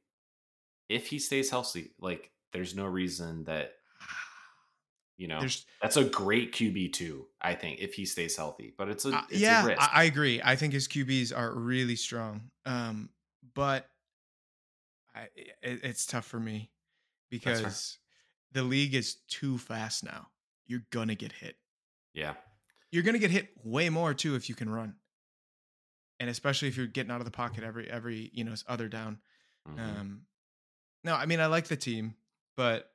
if he stays healthy, like there's no reason that you know there's that's a great QB too. I think if he stays healthy, but it's a Uh, it's yeah, a risk. I, I agree. I think his QBs are really strong. Um, but I, it, it's tough for me because the league is too fast now. You're gonna get hit. yeah, You're gonna get hit way more too if you can run, and especially if you're getting out of the pocket every every you know other down. Mhm. Um, no, I mean I like the team, but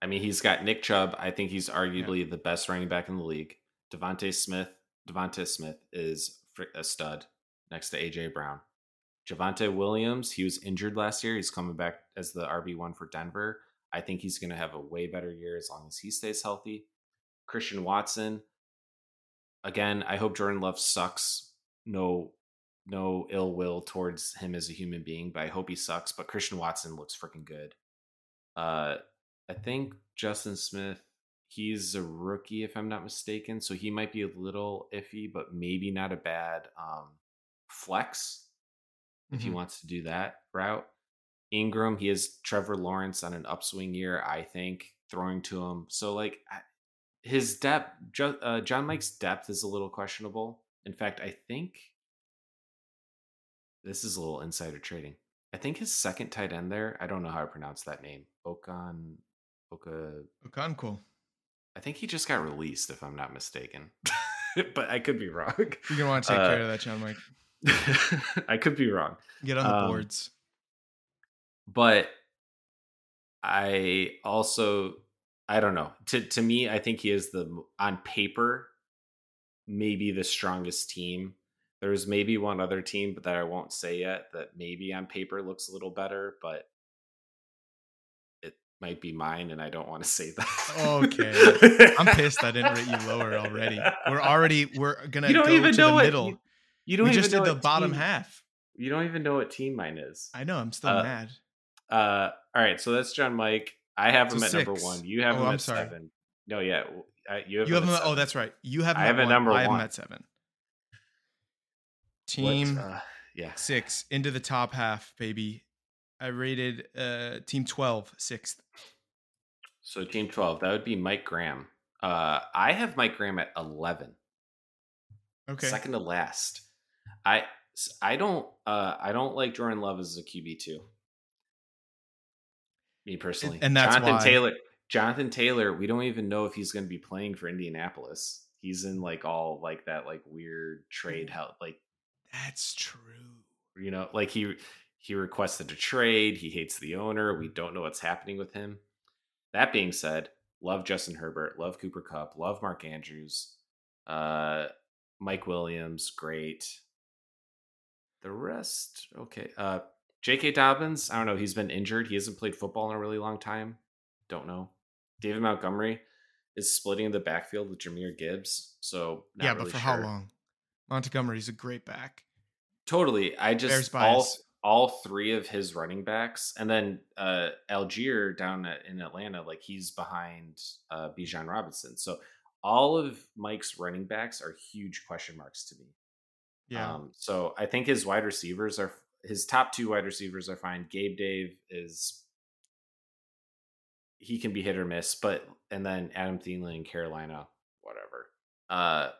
I mean, he's got Nick Chubb. I think he's arguably the best running back in the league. DeVonta Smith. DeVonta Smith is a stud next to AJ Brown. Javonte Williams. He was injured last year. He's coming back as the RB one for Denver. I think he's going to have a way better year as long as he stays healthy. Christian Watson. Again, I hope Jordan Love sucks. No, no ill will towards him as a human being, but I hope he sucks. But Christian Watson looks freaking good. Uh, I think Justin Smith, he's a rookie if I'm not mistaken, so he might be a little iffy, but maybe not a bad um, flex if he Mhm. wants to do that route. Ingram, he has Trevor Lawrence on an upswing year, I think, throwing to him. So like his depth, uh, John Mike's depth is a little questionable. In fact, I think this is a little insider trading. I think his second tight end there, I don't know how to pronounce that name. Okan Oka Okonkwo. I think he just got released if I'm not mistaken. but I could be wrong. You're gonna want to take Uh, care of that, John Mike. I could be wrong. Get on the um, boards. But I also I don't know. To to me, I think he is the on paper maybe the strongest team. There's maybe one other team, but that I won't say yet. That maybe on paper looks a little better, but might be mine, and I don't want to say that. Okay. I'm pissed I didn't rate you lower already. We're already we're gonna You don't go even to know the what middle. You, you don't we even just know did the what bottom team- half. You don't even know what team mine is. I know. I'm still Uh, mad. Uh, all right, so that's John Mike. I have So him at number one. You have Oh, him I'm at sorry. seven. No, yeah, you have You have him. him. at oh, that's right. You have him I at have one. number I have him one. at seven. What, Team uh, yeah. six into the top half, baby. I rated uh team 12 sixth. So team twelve, that would be Mike Graham. Uh, I have Mike Graham at eleven, Okay. second to last. I I don't uh I don't like Jordan Love as a QB two. Me personally, and that's Jonathan why. Taylor. Jonathan Taylor, we don't even know if he's going to be playing for Indianapolis. He's in like all like that like weird trade help like That's true. you know like he he requested a trade he hates the owner we don't know what's happening with him that being said love justin herbert love cooper kupp love mark andrews uh mike williams great the rest okay uh jk dobbins i don't know he's been injured he hasn't played football in a really long time don't know david montgomery is splitting the backfield with jahmyr gibbs so yeah, really but for how sure. long? Montgomery's a great back. Totally. I just all. All three of his running backs, and then uh, Allgeier down at, in Atlanta, like he's behind uh, Bijan Robinson. So all of Mike's running backs are huge question marks to me. Yeah. Um, so I think his wide receivers are his top two wide receivers are fine. Gabe Dave is he can be hit or miss, but and then Adam Thielen, Carolina, whatever. Uh,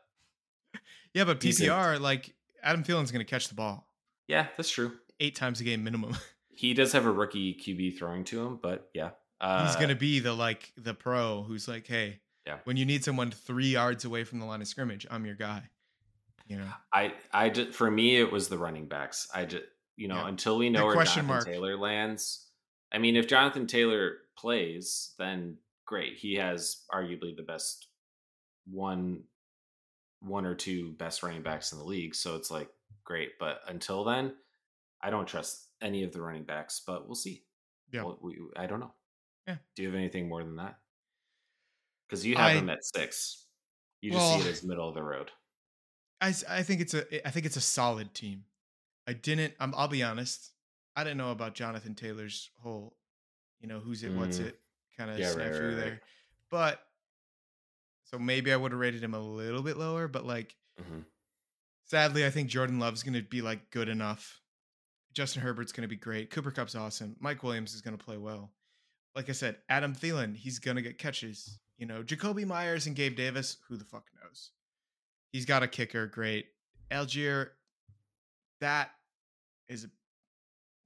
yeah, but decent. PPR, like Adam Thielen's going to catch the ball yeah, that's true. Eight times a game minimum. He does have a rookie QB throwing to him, but yeah, uh, He's going to be the like the pro who's like, hey, Yeah. when you need someone three yards away from the line of scrimmage, I'm your guy. You know, I I just for me it was the running backs. I just you know Yeah. until we know The where Jonathan mark. Taylor lands. I mean, if Jonathan Taylor plays, then great. He has arguably the best one one or two best running backs in the league. So it's like great. But until then, I don't trust any of the running backs. But we'll see. Yeah. Well, we, I don't know. Yeah. Do you have anything more than that? Because you have I- him at six. You just see it as middle of the road. I, I think it's a I think it's a solid team. I didn't. I'm, I'll be honest. I didn't know about Jonathan Taylor's whole, you know, who's it, what's Mm. it, kind of Yeah, right, snafu right, right. there. But so maybe I would have rated him a little bit lower. But like, Mhm. sadly, I think Jordan Love's going to be like good enough. Justin Herbert's going to be great. Cooper Kupp's awesome. Mike Williams is going to play well. Like I said, Adam Thielen, he's going to get catches. You know, Jakobi Meyers and Gabe Davis, who the fuck knows? He's got a kicker, great. Allgeier, that is a,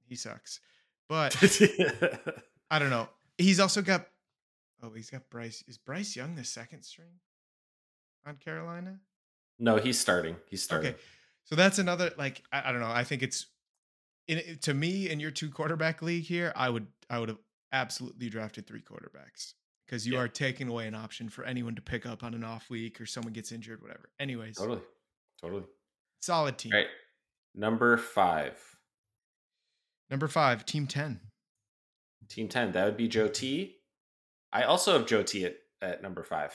he sucks. But I don't know. He's also got oh, he's got Bryce. Is Bryce Young the second string on Carolina? no, he's starting. He's starting. Okay. So that's another like I, I don't know. I think it's in to me in your two quarterback league here, I would I would have absolutely drafted three quarterbacks because you Yeah. are taking away an option for anyone to pick up on an off week or someone gets injured, whatever. Anyways, Totally. Totally. solid team. All right. Number five. Number five, team ten. Team 10. That would be Joe T. I also have Joe T at, at number five.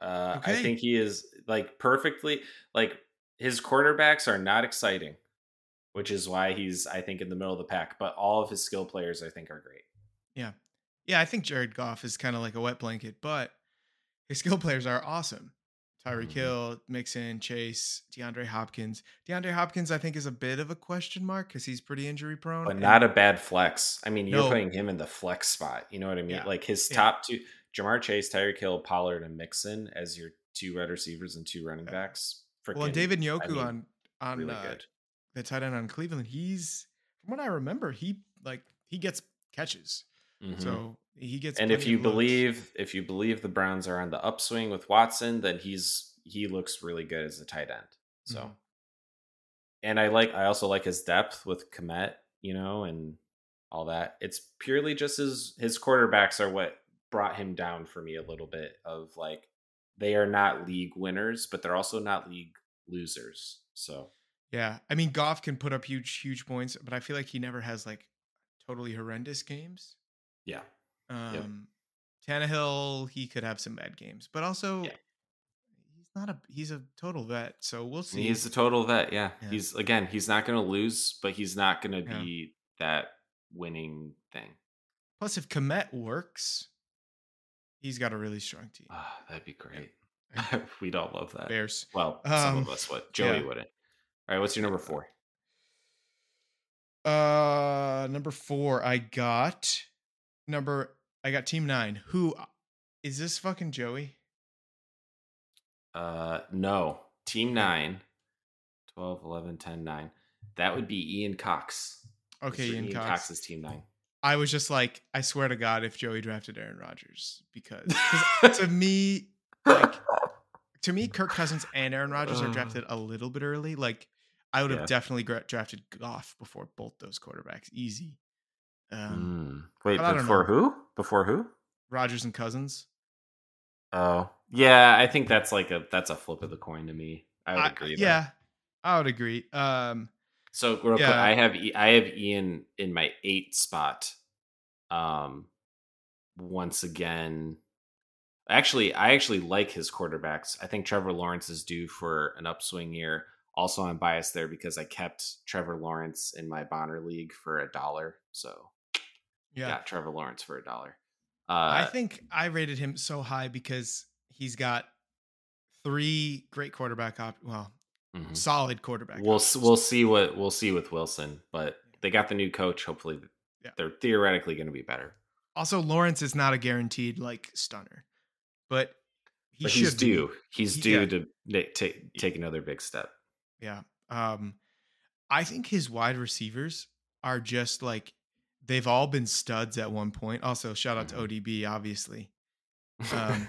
Uh, I think he is like perfectly like his quarterbacks are not exciting, which is why he's I think in the middle of the pack. But all of his skill players I think are great. Yeah, yeah, I think Jared Goff is kind of like a wet blanket, but his skill players are awesome. Tyreek Mhm. Hill, Mixon, Chase, DeAndre Hopkins. DeAndre Hopkins, I think, is a bit of a question mark because he's pretty injury prone. but not a bad flex. I mean, you're No. putting him in the flex spot. You know what I mean? Yeah. Like his Yeah. top two, Ja'Marr Chase, Tyreek Hill, Pollard, and Mixon as your two wide receivers and two running Yeah. backs. well, Freaking, David Njoku mean, on on really uh, good. The tight end on Cleveland. He's from what I remember, he like he gets catches, Mhm. so he gets. and if you believe if you believe the Browns are on the upswing with Watson, then he's he looks really good as a tight end. So, Mhm. and I like I also like his depth with Kmet, you know, and all that. It's purely just his his quarterbacks are what brought him down for me a little bit of like they are not league winners, but they're also not league losers. So yeah, I mean Goff can put up huge huge points, but I feel like he never has like totally horrendous games. yeah, Um, Tannehill, he could have some bad games, but also Yeah. he's not a he's a total vet, so we'll see. he's a total vet. Yeah. Yeah. he's again he's not going to lose, but he's not going to Yeah. be that winning thing. Plus, if Kmet works, he's got a really strong team. Ah, that'd be great. We'd all love that. Bears. Well, some Um, of us would. Joey wouldn't. All right, what's your number four? Uh, number four, I got number. I got Team Nine. Who is this? Fucking Joey. Uh, no, Team 9, 12, 11, 10, 9. That would be Ian Cox. Okay, Mr. Ian Cox. is Team 9. I was just like, I swear to God, if Joey drafted Aaron Rodgers, because to me, like, to me, Kirk Cousins and Aaron Rodgers are Uh. drafted a little bit early. Like, I would have definitely gra- drafted Goff before both those quarterbacks, easy. Um, Mm. Wait, but I don't before who? Before who? Rodgers and Cousins. Oh, yeah. I think that's like a that's a flip of the coin to me. I would I- agree. yeah, I would agree. Um, So real quick, I have I have Ian in my eight spot. Um, once again, actually, I actually like his quarterbacks. I think Trevor Lawrence is due for an upswing year. Also, I'm biased there because I kept Trevor Lawrence in my Bonner league for a dollar. So, yeah, got Trevor Lawrence for a dollar. Uh, I think I rated him so high because he's got three great quarterback op- well, mm-hmm. solid quarterback. We'll options. we'll see what we'll see with Wilson, but they got the new coach. Hopefully, yeah. they're theoretically going to be better. Also, Lawrence is not a guaranteed like stunner, but he but he's due. Be. He's due yeah. to take take another big step. Yeah. Um, I think his wide receivers are just like they've all been studs at one point. Also, shout out mm-hmm. to ODB, obviously. Um,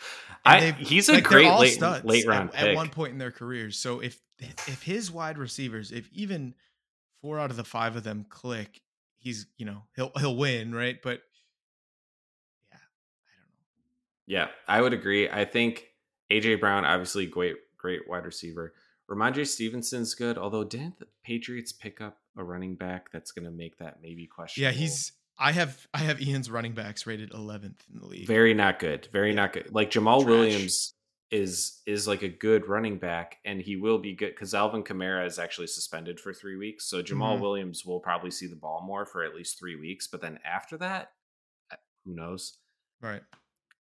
I he's a like, great late, late round at, at, one point in their careers. So if if his wide receivers, if even four out of the five of them click, he's you know he'll he'll win, right? But yeah, I don't know. Yeah, I would agree. I think AJ Brown, obviously great great wide receiver. Rhamondre Stevenson's good, although didn't the Patriots pick up a running back that's going to make that maybe questionable? Yeah, he's. I have I have Ian's running backs rated 11th in the league. Very not good. Very yeah. not good. Like Jamal Trash. Williams is is like a good running back, and he will be good because Alvin Kamara is actually suspended for three weeks. So Jamal mm-hmm. Williams will probably see the ball more for at least three weeks. But then after that, uh, who knows? Right.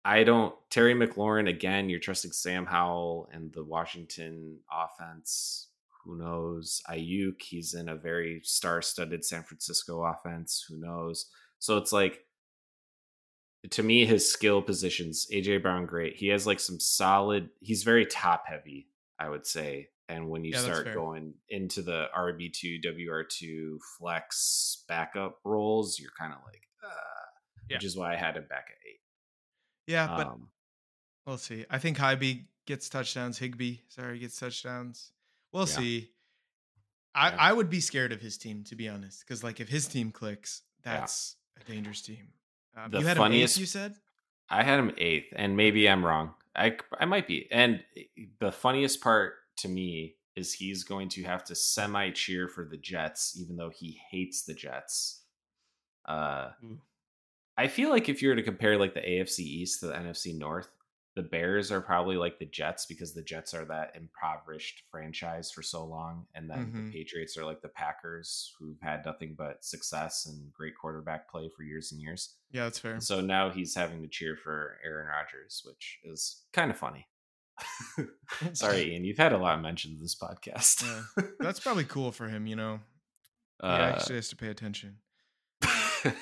I don't Terry McLaurin again. You're trusting Sam Howell and the Washington offense. Who knows? Aiyuk, he's in a very star-studded San Francisco offense. Who knows? So it's like to me, his skill positions, AJ Brown, great. He has like some solid. He's very top heavy, I would say. And when you yeah, start going into the RB two, WR two flex backup roles, you're kind of like, uh, yeah. which is why I had him back at eight. Yeah, but um, we'll see. I think Higbee gets touchdowns. Higbee, sorry, gets touchdowns. We'll yeah. see. I, yeah. I would be scared of his team to be honest, because like if his team clicks, that's yeah. a dangerous team. Um, the you had funniest, eighth, you said. I had him eighth, and maybe I'm wrong. I I might be. And the funniest part to me is he's going to have to semi cheer for the Jets, even though he hates the Jets. Uh, Ooh. I feel like if you were to compare like the AFC East to the NFC North, the Bears are probably like the Jets because the Jets are that impoverished franchise for so long, and then mm-hmm. the Patriots are like the Packers who've had nothing but success and great quarterback play for years and years. Yeah, that's fair. And so now he's having to cheer for Aaron Rodgers, which is kind of funny. Sorry, Ian, you've had a lot of mentions this podcast. yeah, that's probably cool for him. You know, he uh, actually has to pay attention.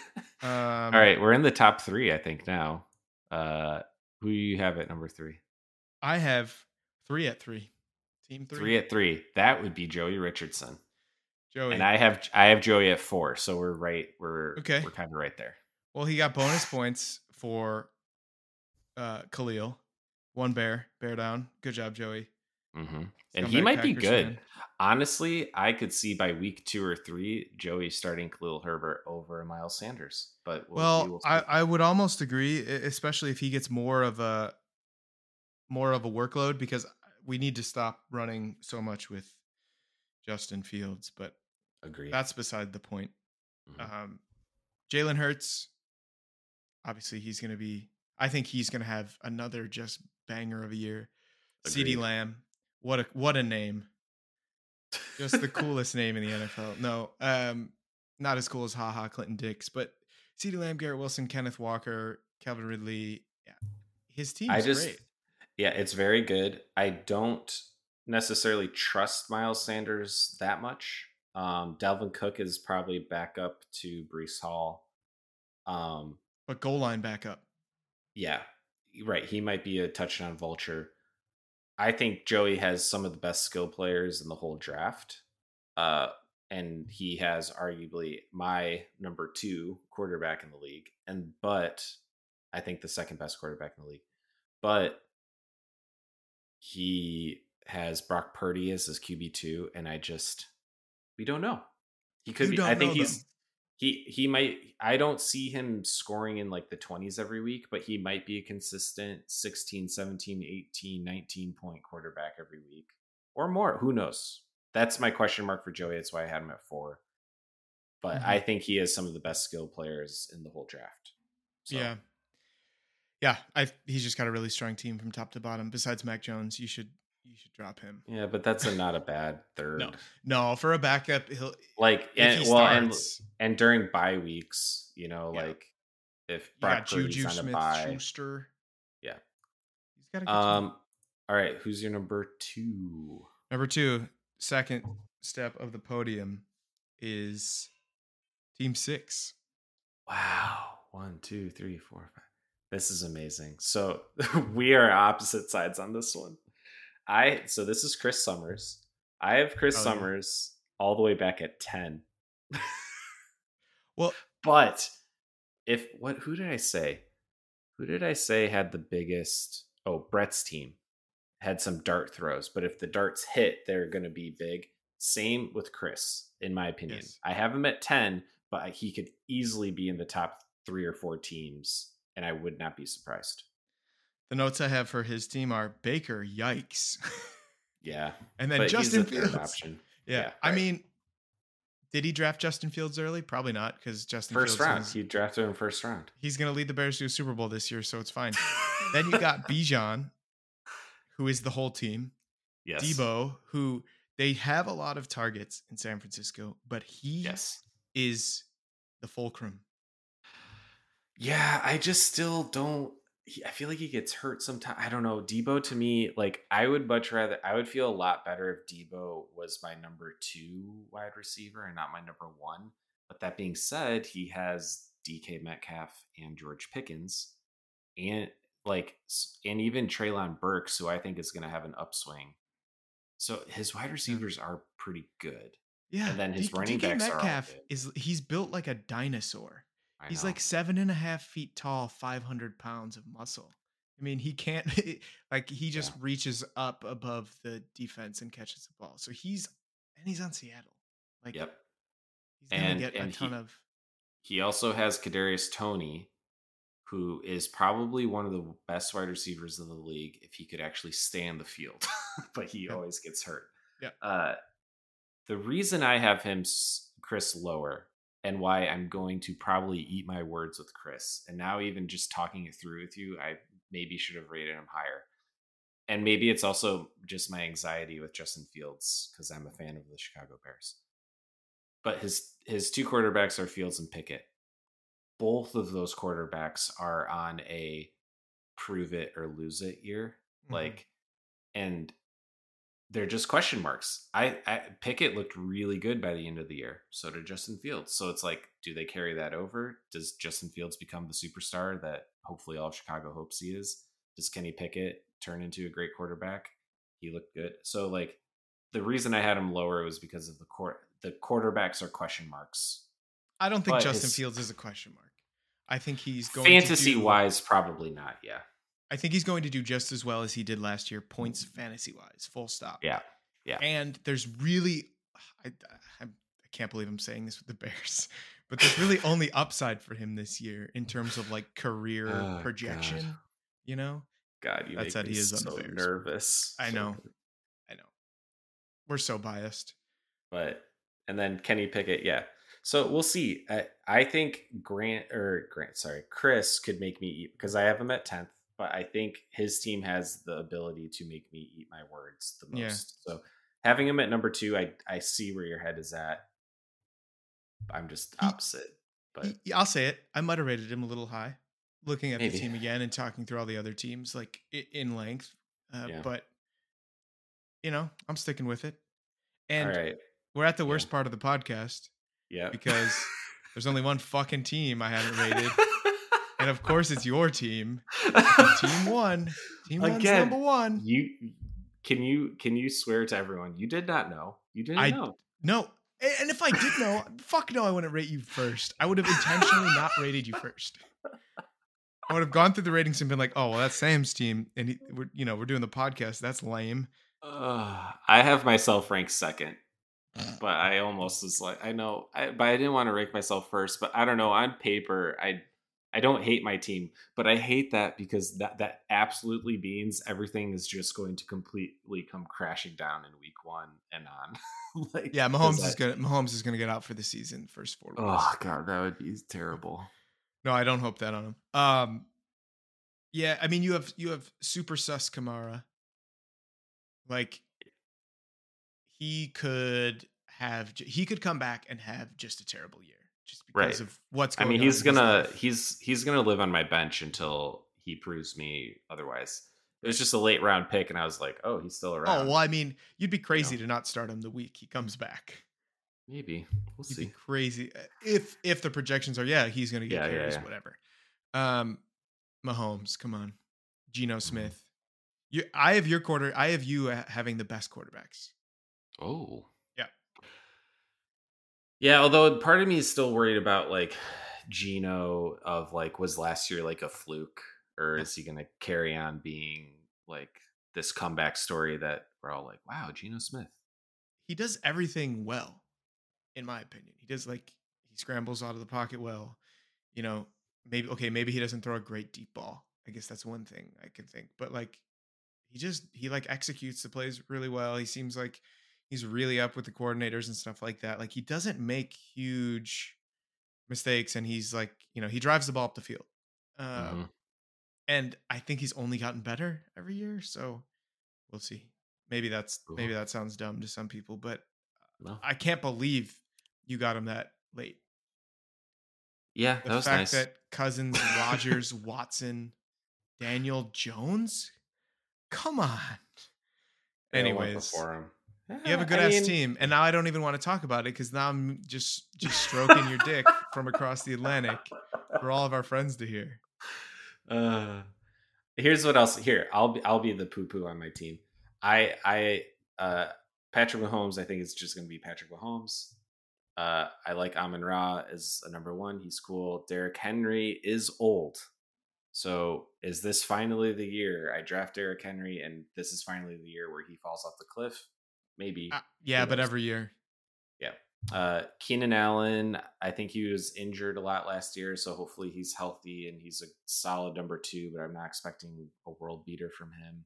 Um, All right, we're in the top three, I think now. Uh, who do you have at number three? I have three at three. Team three. Three at three. That would be Joey Richardson. Joey. And I have I have Joey at four, so we're right. We're okay. We're kind of right there. Well, he got bonus points for uh Khalil. One bear, bear down. Good job, Joey. Mm-hmm. And he might Packers be good. Fan honestly, I could see by week two or three, Joey starting Khalil Herbert over Miles Sanders. But we'll, well, we'll I, I would almost agree, especially if he gets more of a more of a workload because we need to stop running so much with Justin Fields. But agree, that's beside the point. Mm-hmm. Um, Jalen Hurts, obviously, he's going to be. I think he's going to have another just banger of a year. CeeDee Lamb, what a what a name! Just the coolest name in the NFL. No, um, not as cool as Ha Ha Clinton-Dix, but CeeDee Lamb, Garrett Wilson, Kenneth Walker, Calvin Ridley. Yeah, his team is just, great. Yeah, it's very good. I don't necessarily trust Miles Sanders that much. Um, Dalvin Cook is probably back up to Breece Hall. Um, but goal line backup. Yeah, right. He might be a touchdown vulture. I think Joey has some of the best skill players in the whole draft. Uh, and he has arguably my number two quarterback in the league. And but I think the second best quarterback in the league. But he has Brock Purdy as his QB two, and I just we don't know. He could you be. I think he's them he he might I don't see him scoring in like the 20s every week, but he might be a consistent 16, 17, 18, 19 point quarterback every week or more. Who knows? That's my question mark for Joey. That's why I had him at 4. But mm-hmm. I think he has some of the best skill players in the whole draft. So. Yeah. Yeah, I he's just got a really strong team from top to bottom. Besides Mac Jones, you should you should drop him. Yeah, but that's a, not a bad third. No, no, for a backup, he'll like and well starts, and and during bye weeks, you know, yeah. like if Brock yeah, JuJu Smith-Schuster. Yeah, he's got a um. All right, who's your number two? Number two, second step of the podium is Team Six. Wow. One, two, three, four, five. This is amazing. So we are opposite sides on this one. I so this is Chris Summers. I have Chris oh, Summers yeah. all the way back at 10. well, but if what who did I say? Who did I say had the biggest oh, Brett's team had some dart throws, but if the darts hit, they're going to be big. Same with Chris, in my opinion. Yes. I have him at 10, but he could easily be in the top three or four teams, and I would not be surprised. The notes I have for his team are Baker, yikes. yeah. And then Justin Fields. Option. Yeah. yeah right. I mean, did he draft Justin Fields early? Probably not, because Justin first Fields round. He drafted him first round. He's gonna lead the Bears to a Super Bowl this year, so it's fine. then you got Bijan, who is the whole team. Yes. Deebo, who they have a lot of targets in San Francisco, but he yes. is the fulcrum yeah, I just still don't. I feel like he gets hurt sometimes. I don't know. Deebo to me, like I would much rather. I would feel a lot better if Deebo was my number two wide receiver and not my number one. But that being said, he has DK Metcalf and George Pickens, and like, and even Treylon Burks, who I think is going to have an upswing. So his wide receivers are pretty good. Yeah, and then his D- running DK backs Metcalf is he's built like a dinosaur. He's like seven and a half feet tall, 500 pounds of muscle. I mean, he can't, like, he just yeah. reaches up above the defense and catches the ball. So he's, and he's on Seattle. Like, yep. He's going to get a ton he, of. He also has Kadarius Toney, who is probably one of the best wide receivers of the league if he could actually stay in the field, but he always gets hurt. Yeah. Uh, the reason I have him, Chris, lower and why I'm going to probably eat my words with Chris. And now, even just talking it through with you, I maybe should have rated him higher. And maybe it's also just my anxiety with Justin Fields because I'm a fan of the Chicago Bears. But his his two quarterbacks are Fields and Pickett. Both of those quarterbacks are on a prove it or lose it year. Mm-hmm. Like, and they're just question marks. I, I Pickett looked really good by the end of the year. So did Justin Fields. So it's like, do they carry that over? Does Justin Fields become the superstar that hopefully all Chicago hopes he is? Does Kenny Pickett turn into a great quarterback? He looked good. So like the reason I had him lower was because of the court. The quarterbacks are question marks. I don't think but Justin Fields is a question mark. I think he's going to fantasy do, wise, probably not. Yeah. I think he's going to do just as well as he did last year, points fantasy wise. Full stop. Yeah, yeah. And there's really, I, I, I can't believe I'm saying this with the Bears, but there's really only upside for him this year in terms of like career oh, projection. God. You know, God, you that's that he is so nervous. I know, I know. We're so biased. But and then Kenny Pickett, yeah. So we'll see. I, I think Grant or Grant, sorry, Chris could make me eat because I have him at tenth but I think his team has the ability to make me eat my words the most. Yeah. So having him at number two, I I see where your head is at. I'm just opposite. But I'll say it. I might have rated him a little high, looking at Maybe. the team again and talking through all the other teams like in length. Uh, yeah. But you know, I'm sticking with it. And we're at the worst yeah. part of the podcast. Yeah. Because there's only one fucking team I haven't rated. and of course it's your team. team one. Team one's Again, number one. You can you can you swear to everyone you did not know? You didn't I, know. No. And if I did know, fuck no, I wouldn't rate you first. I would have intentionally not rated you first. I would have gone through the ratings and been like, "Oh, well, that's Sam's team, and he, we're, you know, we're doing the podcast. That's lame." Uh, I have myself ranked second, but I almost was like, I know, I, but I didn't want to rank myself first. But I don't know. On paper, I I don't hate my team, but I hate that because that that absolutely means everything is just going to completely come crashing down in week one and on. like, yeah, Mahomes is gonna Mahomes is gonna get out for the season first four. Weeks. Oh god, that would be terrible. No, I don't hope that on him. Um, yeah, I mean you have you have super sus Kamara. Like he could have he could come back and have just a terrible year just because right. of what's going I mean, he's gonna he's he's gonna live on my bench until he proves me otherwise. It was just a late round pick, and I was like, "Oh, he's still around." Oh well, I mean, you'd be crazy you know? to not start him the week he comes back. Maybe we'll you'd see. crazy uh, if if the projections are yeah, he's going to get yeah, carries, yeah, yeah. whatever. Um, Mahomes, come on, Geno mm-hmm. Smith. You, I have your quarter. I have you having the best quarterbacks. Oh, yeah. Although part of me is still worried about like Geno of like was last year like a fluke or is he going to carry on being like this comeback story that we're all like, wow, Geno Smith? He does everything well, in my opinion. He does like he scrambles out of the pocket well. You know, maybe okay, maybe he doesn't throw a great deep ball. I guess that's one thing I can think. But like he just he like executes the plays really well. He seems like he's really up with the coordinators and stuff like that. Like he doesn't make huge mistakes and he's like, you know, he drives the ball up the field. Um, mm-hmm and I think he's only gotten better every year. So we'll see. Maybe that's cool. maybe that sounds dumb to some people, but no. I can't believe you got him that late. Yeah, the that was fact nice. that Cousins, Rodgers, Watson, Daniel Jones, come on. Anyways, you have a good I ass mean, team, and now I don't even want to talk about it because now I'm just just stroking your dick from across the Atlantic for all of our friends to hear. Uh, here's what else. Here, I'll be I'll be the poo poo on my team. I I uh Patrick Mahomes. I think it's just going to be Patrick Mahomes. Uh, I like Amon Ra as a number one. He's cool. Derrick Henry is old. So is this finally the year I draft Derrick Henry and this is finally the year where he falls off the cliff? Maybe. Uh, yeah, but every year. Yeah. Uh, Keenan Allen, I think he was injured a lot last year, so hopefully he's healthy and he's a solid number two. But I'm not expecting a world beater from him.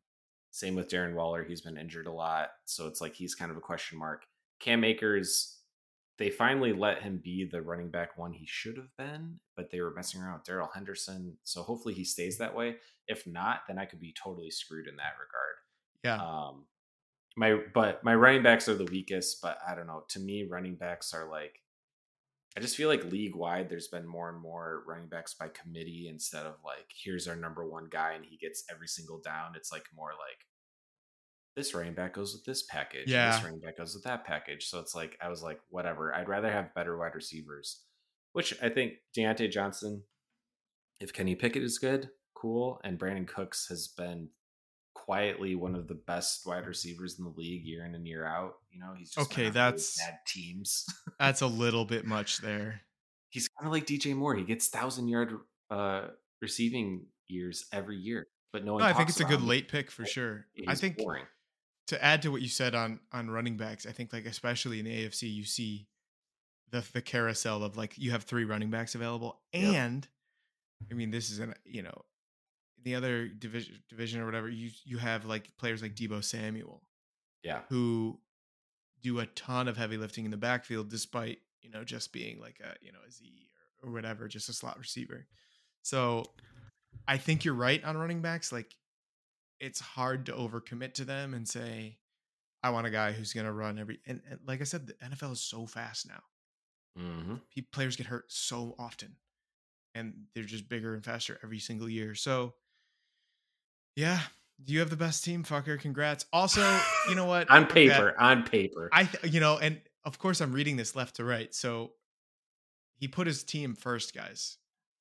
Same with Darren Waller; he's been injured a lot, so it's like he's kind of a question mark. Cam Akers, they finally let him be the running back one he should have been, but they were messing around with Darrell Henderson, so hopefully he stays that way. If not, then I could be totally screwed in that regard. Yeah. Um, my but my running backs are the weakest, but I don't know. To me, running backs are like I just feel like league wide there's been more and more running backs by committee instead of like here's our number one guy and he gets every single down. It's like more like this running back goes with this package. Yeah. This running back goes with that package. So it's like I was like, whatever. I'd rather have better wide receivers. Which I think Diontae Johnson, if Kenny Pickett is good, cool. And Brandin Cooks has been quietly one of the best wide receivers in the league year in and year out. You know, he's just okay. That's bad teams. that's a little bit much there. He's kind of like DJ Moore. He gets thousand yard uh, receiving years every year, but no one. No, I think it's a good him. late pick for sure. I think boring. to add to what you said on on running backs, I think like especially in the AFC, you see the the carousel of like you have three running backs available, and yep. I mean this is an you know the other division division or whatever, you you have like players like Deebo Samuel, yeah, who do a ton of heavy lifting in the backfield, despite you know just being like a you know a Z or, or whatever, just a slot receiver. So I think you're right on running backs. Like it's hard to overcommit to them and say, I want a guy who's going to run every. And, and, like I said, the NFL is so fast now. Mm-hmm. Players get hurt so often, and they're just bigger and faster every single year. So yeah. You have the best team, fucker. Congrats. Also, you know what? on paper, on paper. I, th- you know, and of course I'm reading this left to right. So he put his team first, guys.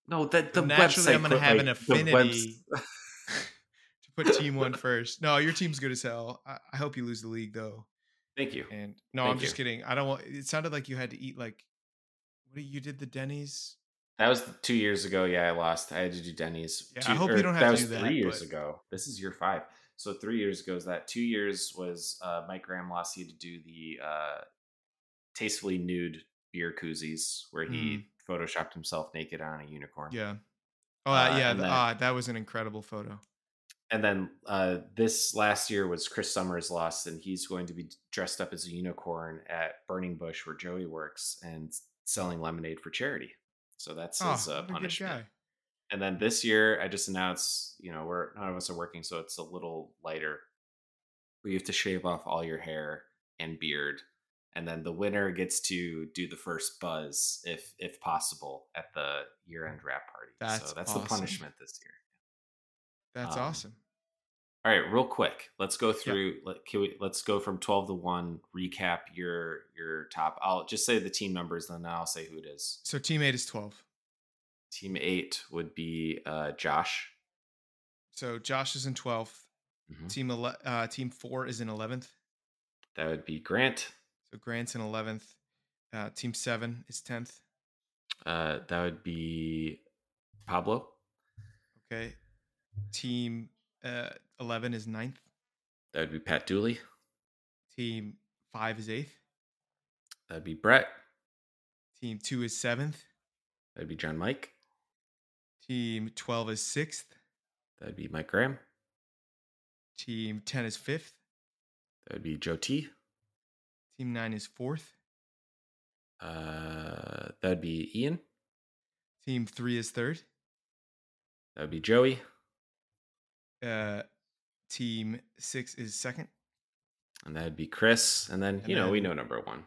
No, that the so naturally I'm going to have like, an affinity to put team one first. No, your team's good as hell. I, I hope you lose the league though. Thank you. And no, Thank I'm just kidding. I don't want. It sounded like you had to eat like what you did the Denny's that was two years ago. Yeah, I lost. I had to do Denny's. Yeah, two, I hope you don't have to do that. Three years but... ago. This is year five. So three years ago is that. Two years was uh, Mike Graham lost. He had to do the uh, tastefully nude beer koozies where he mm. photoshopped himself naked on a unicorn. Yeah. Oh uh, yeah, then, uh, that was an incredible photo. And then uh, this last year was Chris Summers lost, and he's going to be dressed up as a unicorn at Burning Bush, where Joey works, and selling lemonade for charity. So that's oh, his uh, punishment. And then this year, I just announced, you know, we're none of us are working, so it's a little lighter where you have to shave off all your hair and beard, and then the winner gets to do the first buzz if if possible at the year end wrap party. That's so that's awesome. the punishment this year. That's Um, awesome. All right, real quick, let's go through. Let, can we, let's go from twelve to one. Recap your your top. I'll just say the team numbers, then I'll say who it is. So team eight is twelve. Team eight would be uh, Josh. So Josh is in 12th. Mhm. Team ele- uh, team four is in 11th. That would be Grant. So Grant's in 11th. Uh, team seven is 10th. Uh, that would be Pablo. Okay. Team uh, 11 is 9th. That would be Pat Dooley. Team five is 8th. That would be Brett. Team two is 7th. That would be John Mike. Team 12 is 6th. That would be Mike Graham. Team 10 is 5th. That would be Joe T. Team 9 is 4th. Uh, that would be Ian. Team 3 is 3rd. That would be Joey. Uh, team 6 is 2nd. And that would be Chris. And then, And you know, we know number one.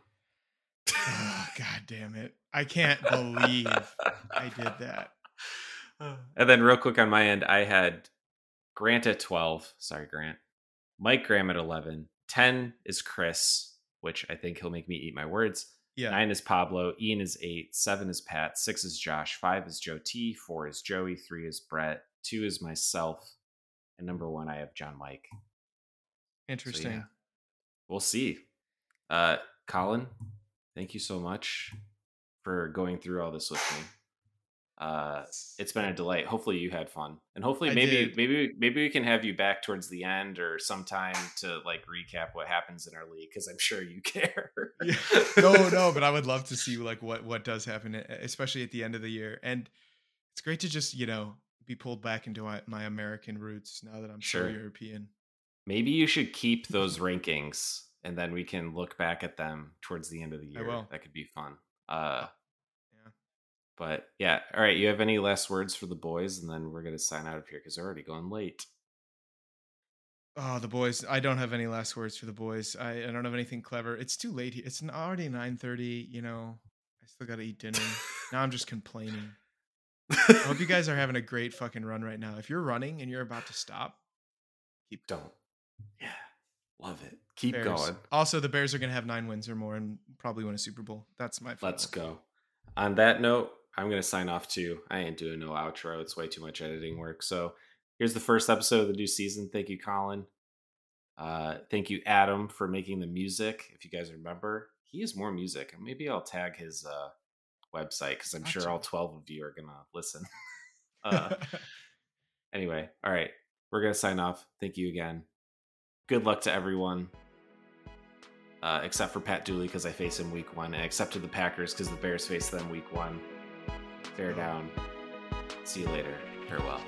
Oh, God damn it. I can't believe I did that. And then, real quick on my end, I had Grant at 12. Sorry, Grant. Mike Graham at 11. 10 is Chris, which I think he'll make me eat my words. Yeah. Nine is Pablo. Ian is eight. Seven is Pat. Six is Josh. Five is Joe T. Four is Joey. Three is Brett. Two is myself. And number one, I have John Mike. So, Interesting. yeah. We'll see. Uh, Colin, thank you so much for going through all this with me. Uh, it's been a delight. Hopefully you had fun, and hopefully I maybe did. maybe maybe we can have you back towards the end or sometime to like recap what happens in our league because I'm sure you care. Yeah. no, no, but I would love to see like what what does happen, especially at the end of the year. And it's great to just you know be pulled back into my, American roots now that I'm Sure. so European. maybe you should keep those rankings, and then we can look back at them towards the end of the year. That could be fun. Uh, Yeah. But yeah, all right. You have any last words for the boys, and then we're gonna sign out of here because they're already going late. Oh, the boys! I don't have any last words for the boys. I, I don't have anything clever. It's too late. It's already nine thirty. You know, I still got to eat dinner. now I'm just complaining. I hope you guys are having a great fucking run right now. If you're running and you're about to stop, keep going. Don't. Yeah, love it. Keep Bears. going. Also, the Bears are going to have nine wins or more and probably win a Super Bowl. That's my. Let's go. On that note, I'm gonna sign off too. I ain't doing no outro. It's way too much editing work. So here's the first episode of the new season. Thank you, Colin. Uh, thank you, Adam, for making the music. If you guys remember, he has more music. Maybe I'll tag his uh, website because I'm sure all 12 of you are gonna listen. uh, anyway, all right, we're gonna sign off. Thank you again. Good luck to everyone. Uh, except for Pat Dooley because I face him week one, and except to the Packers because the Bears face them week one. Bear down. See you later. Farewell.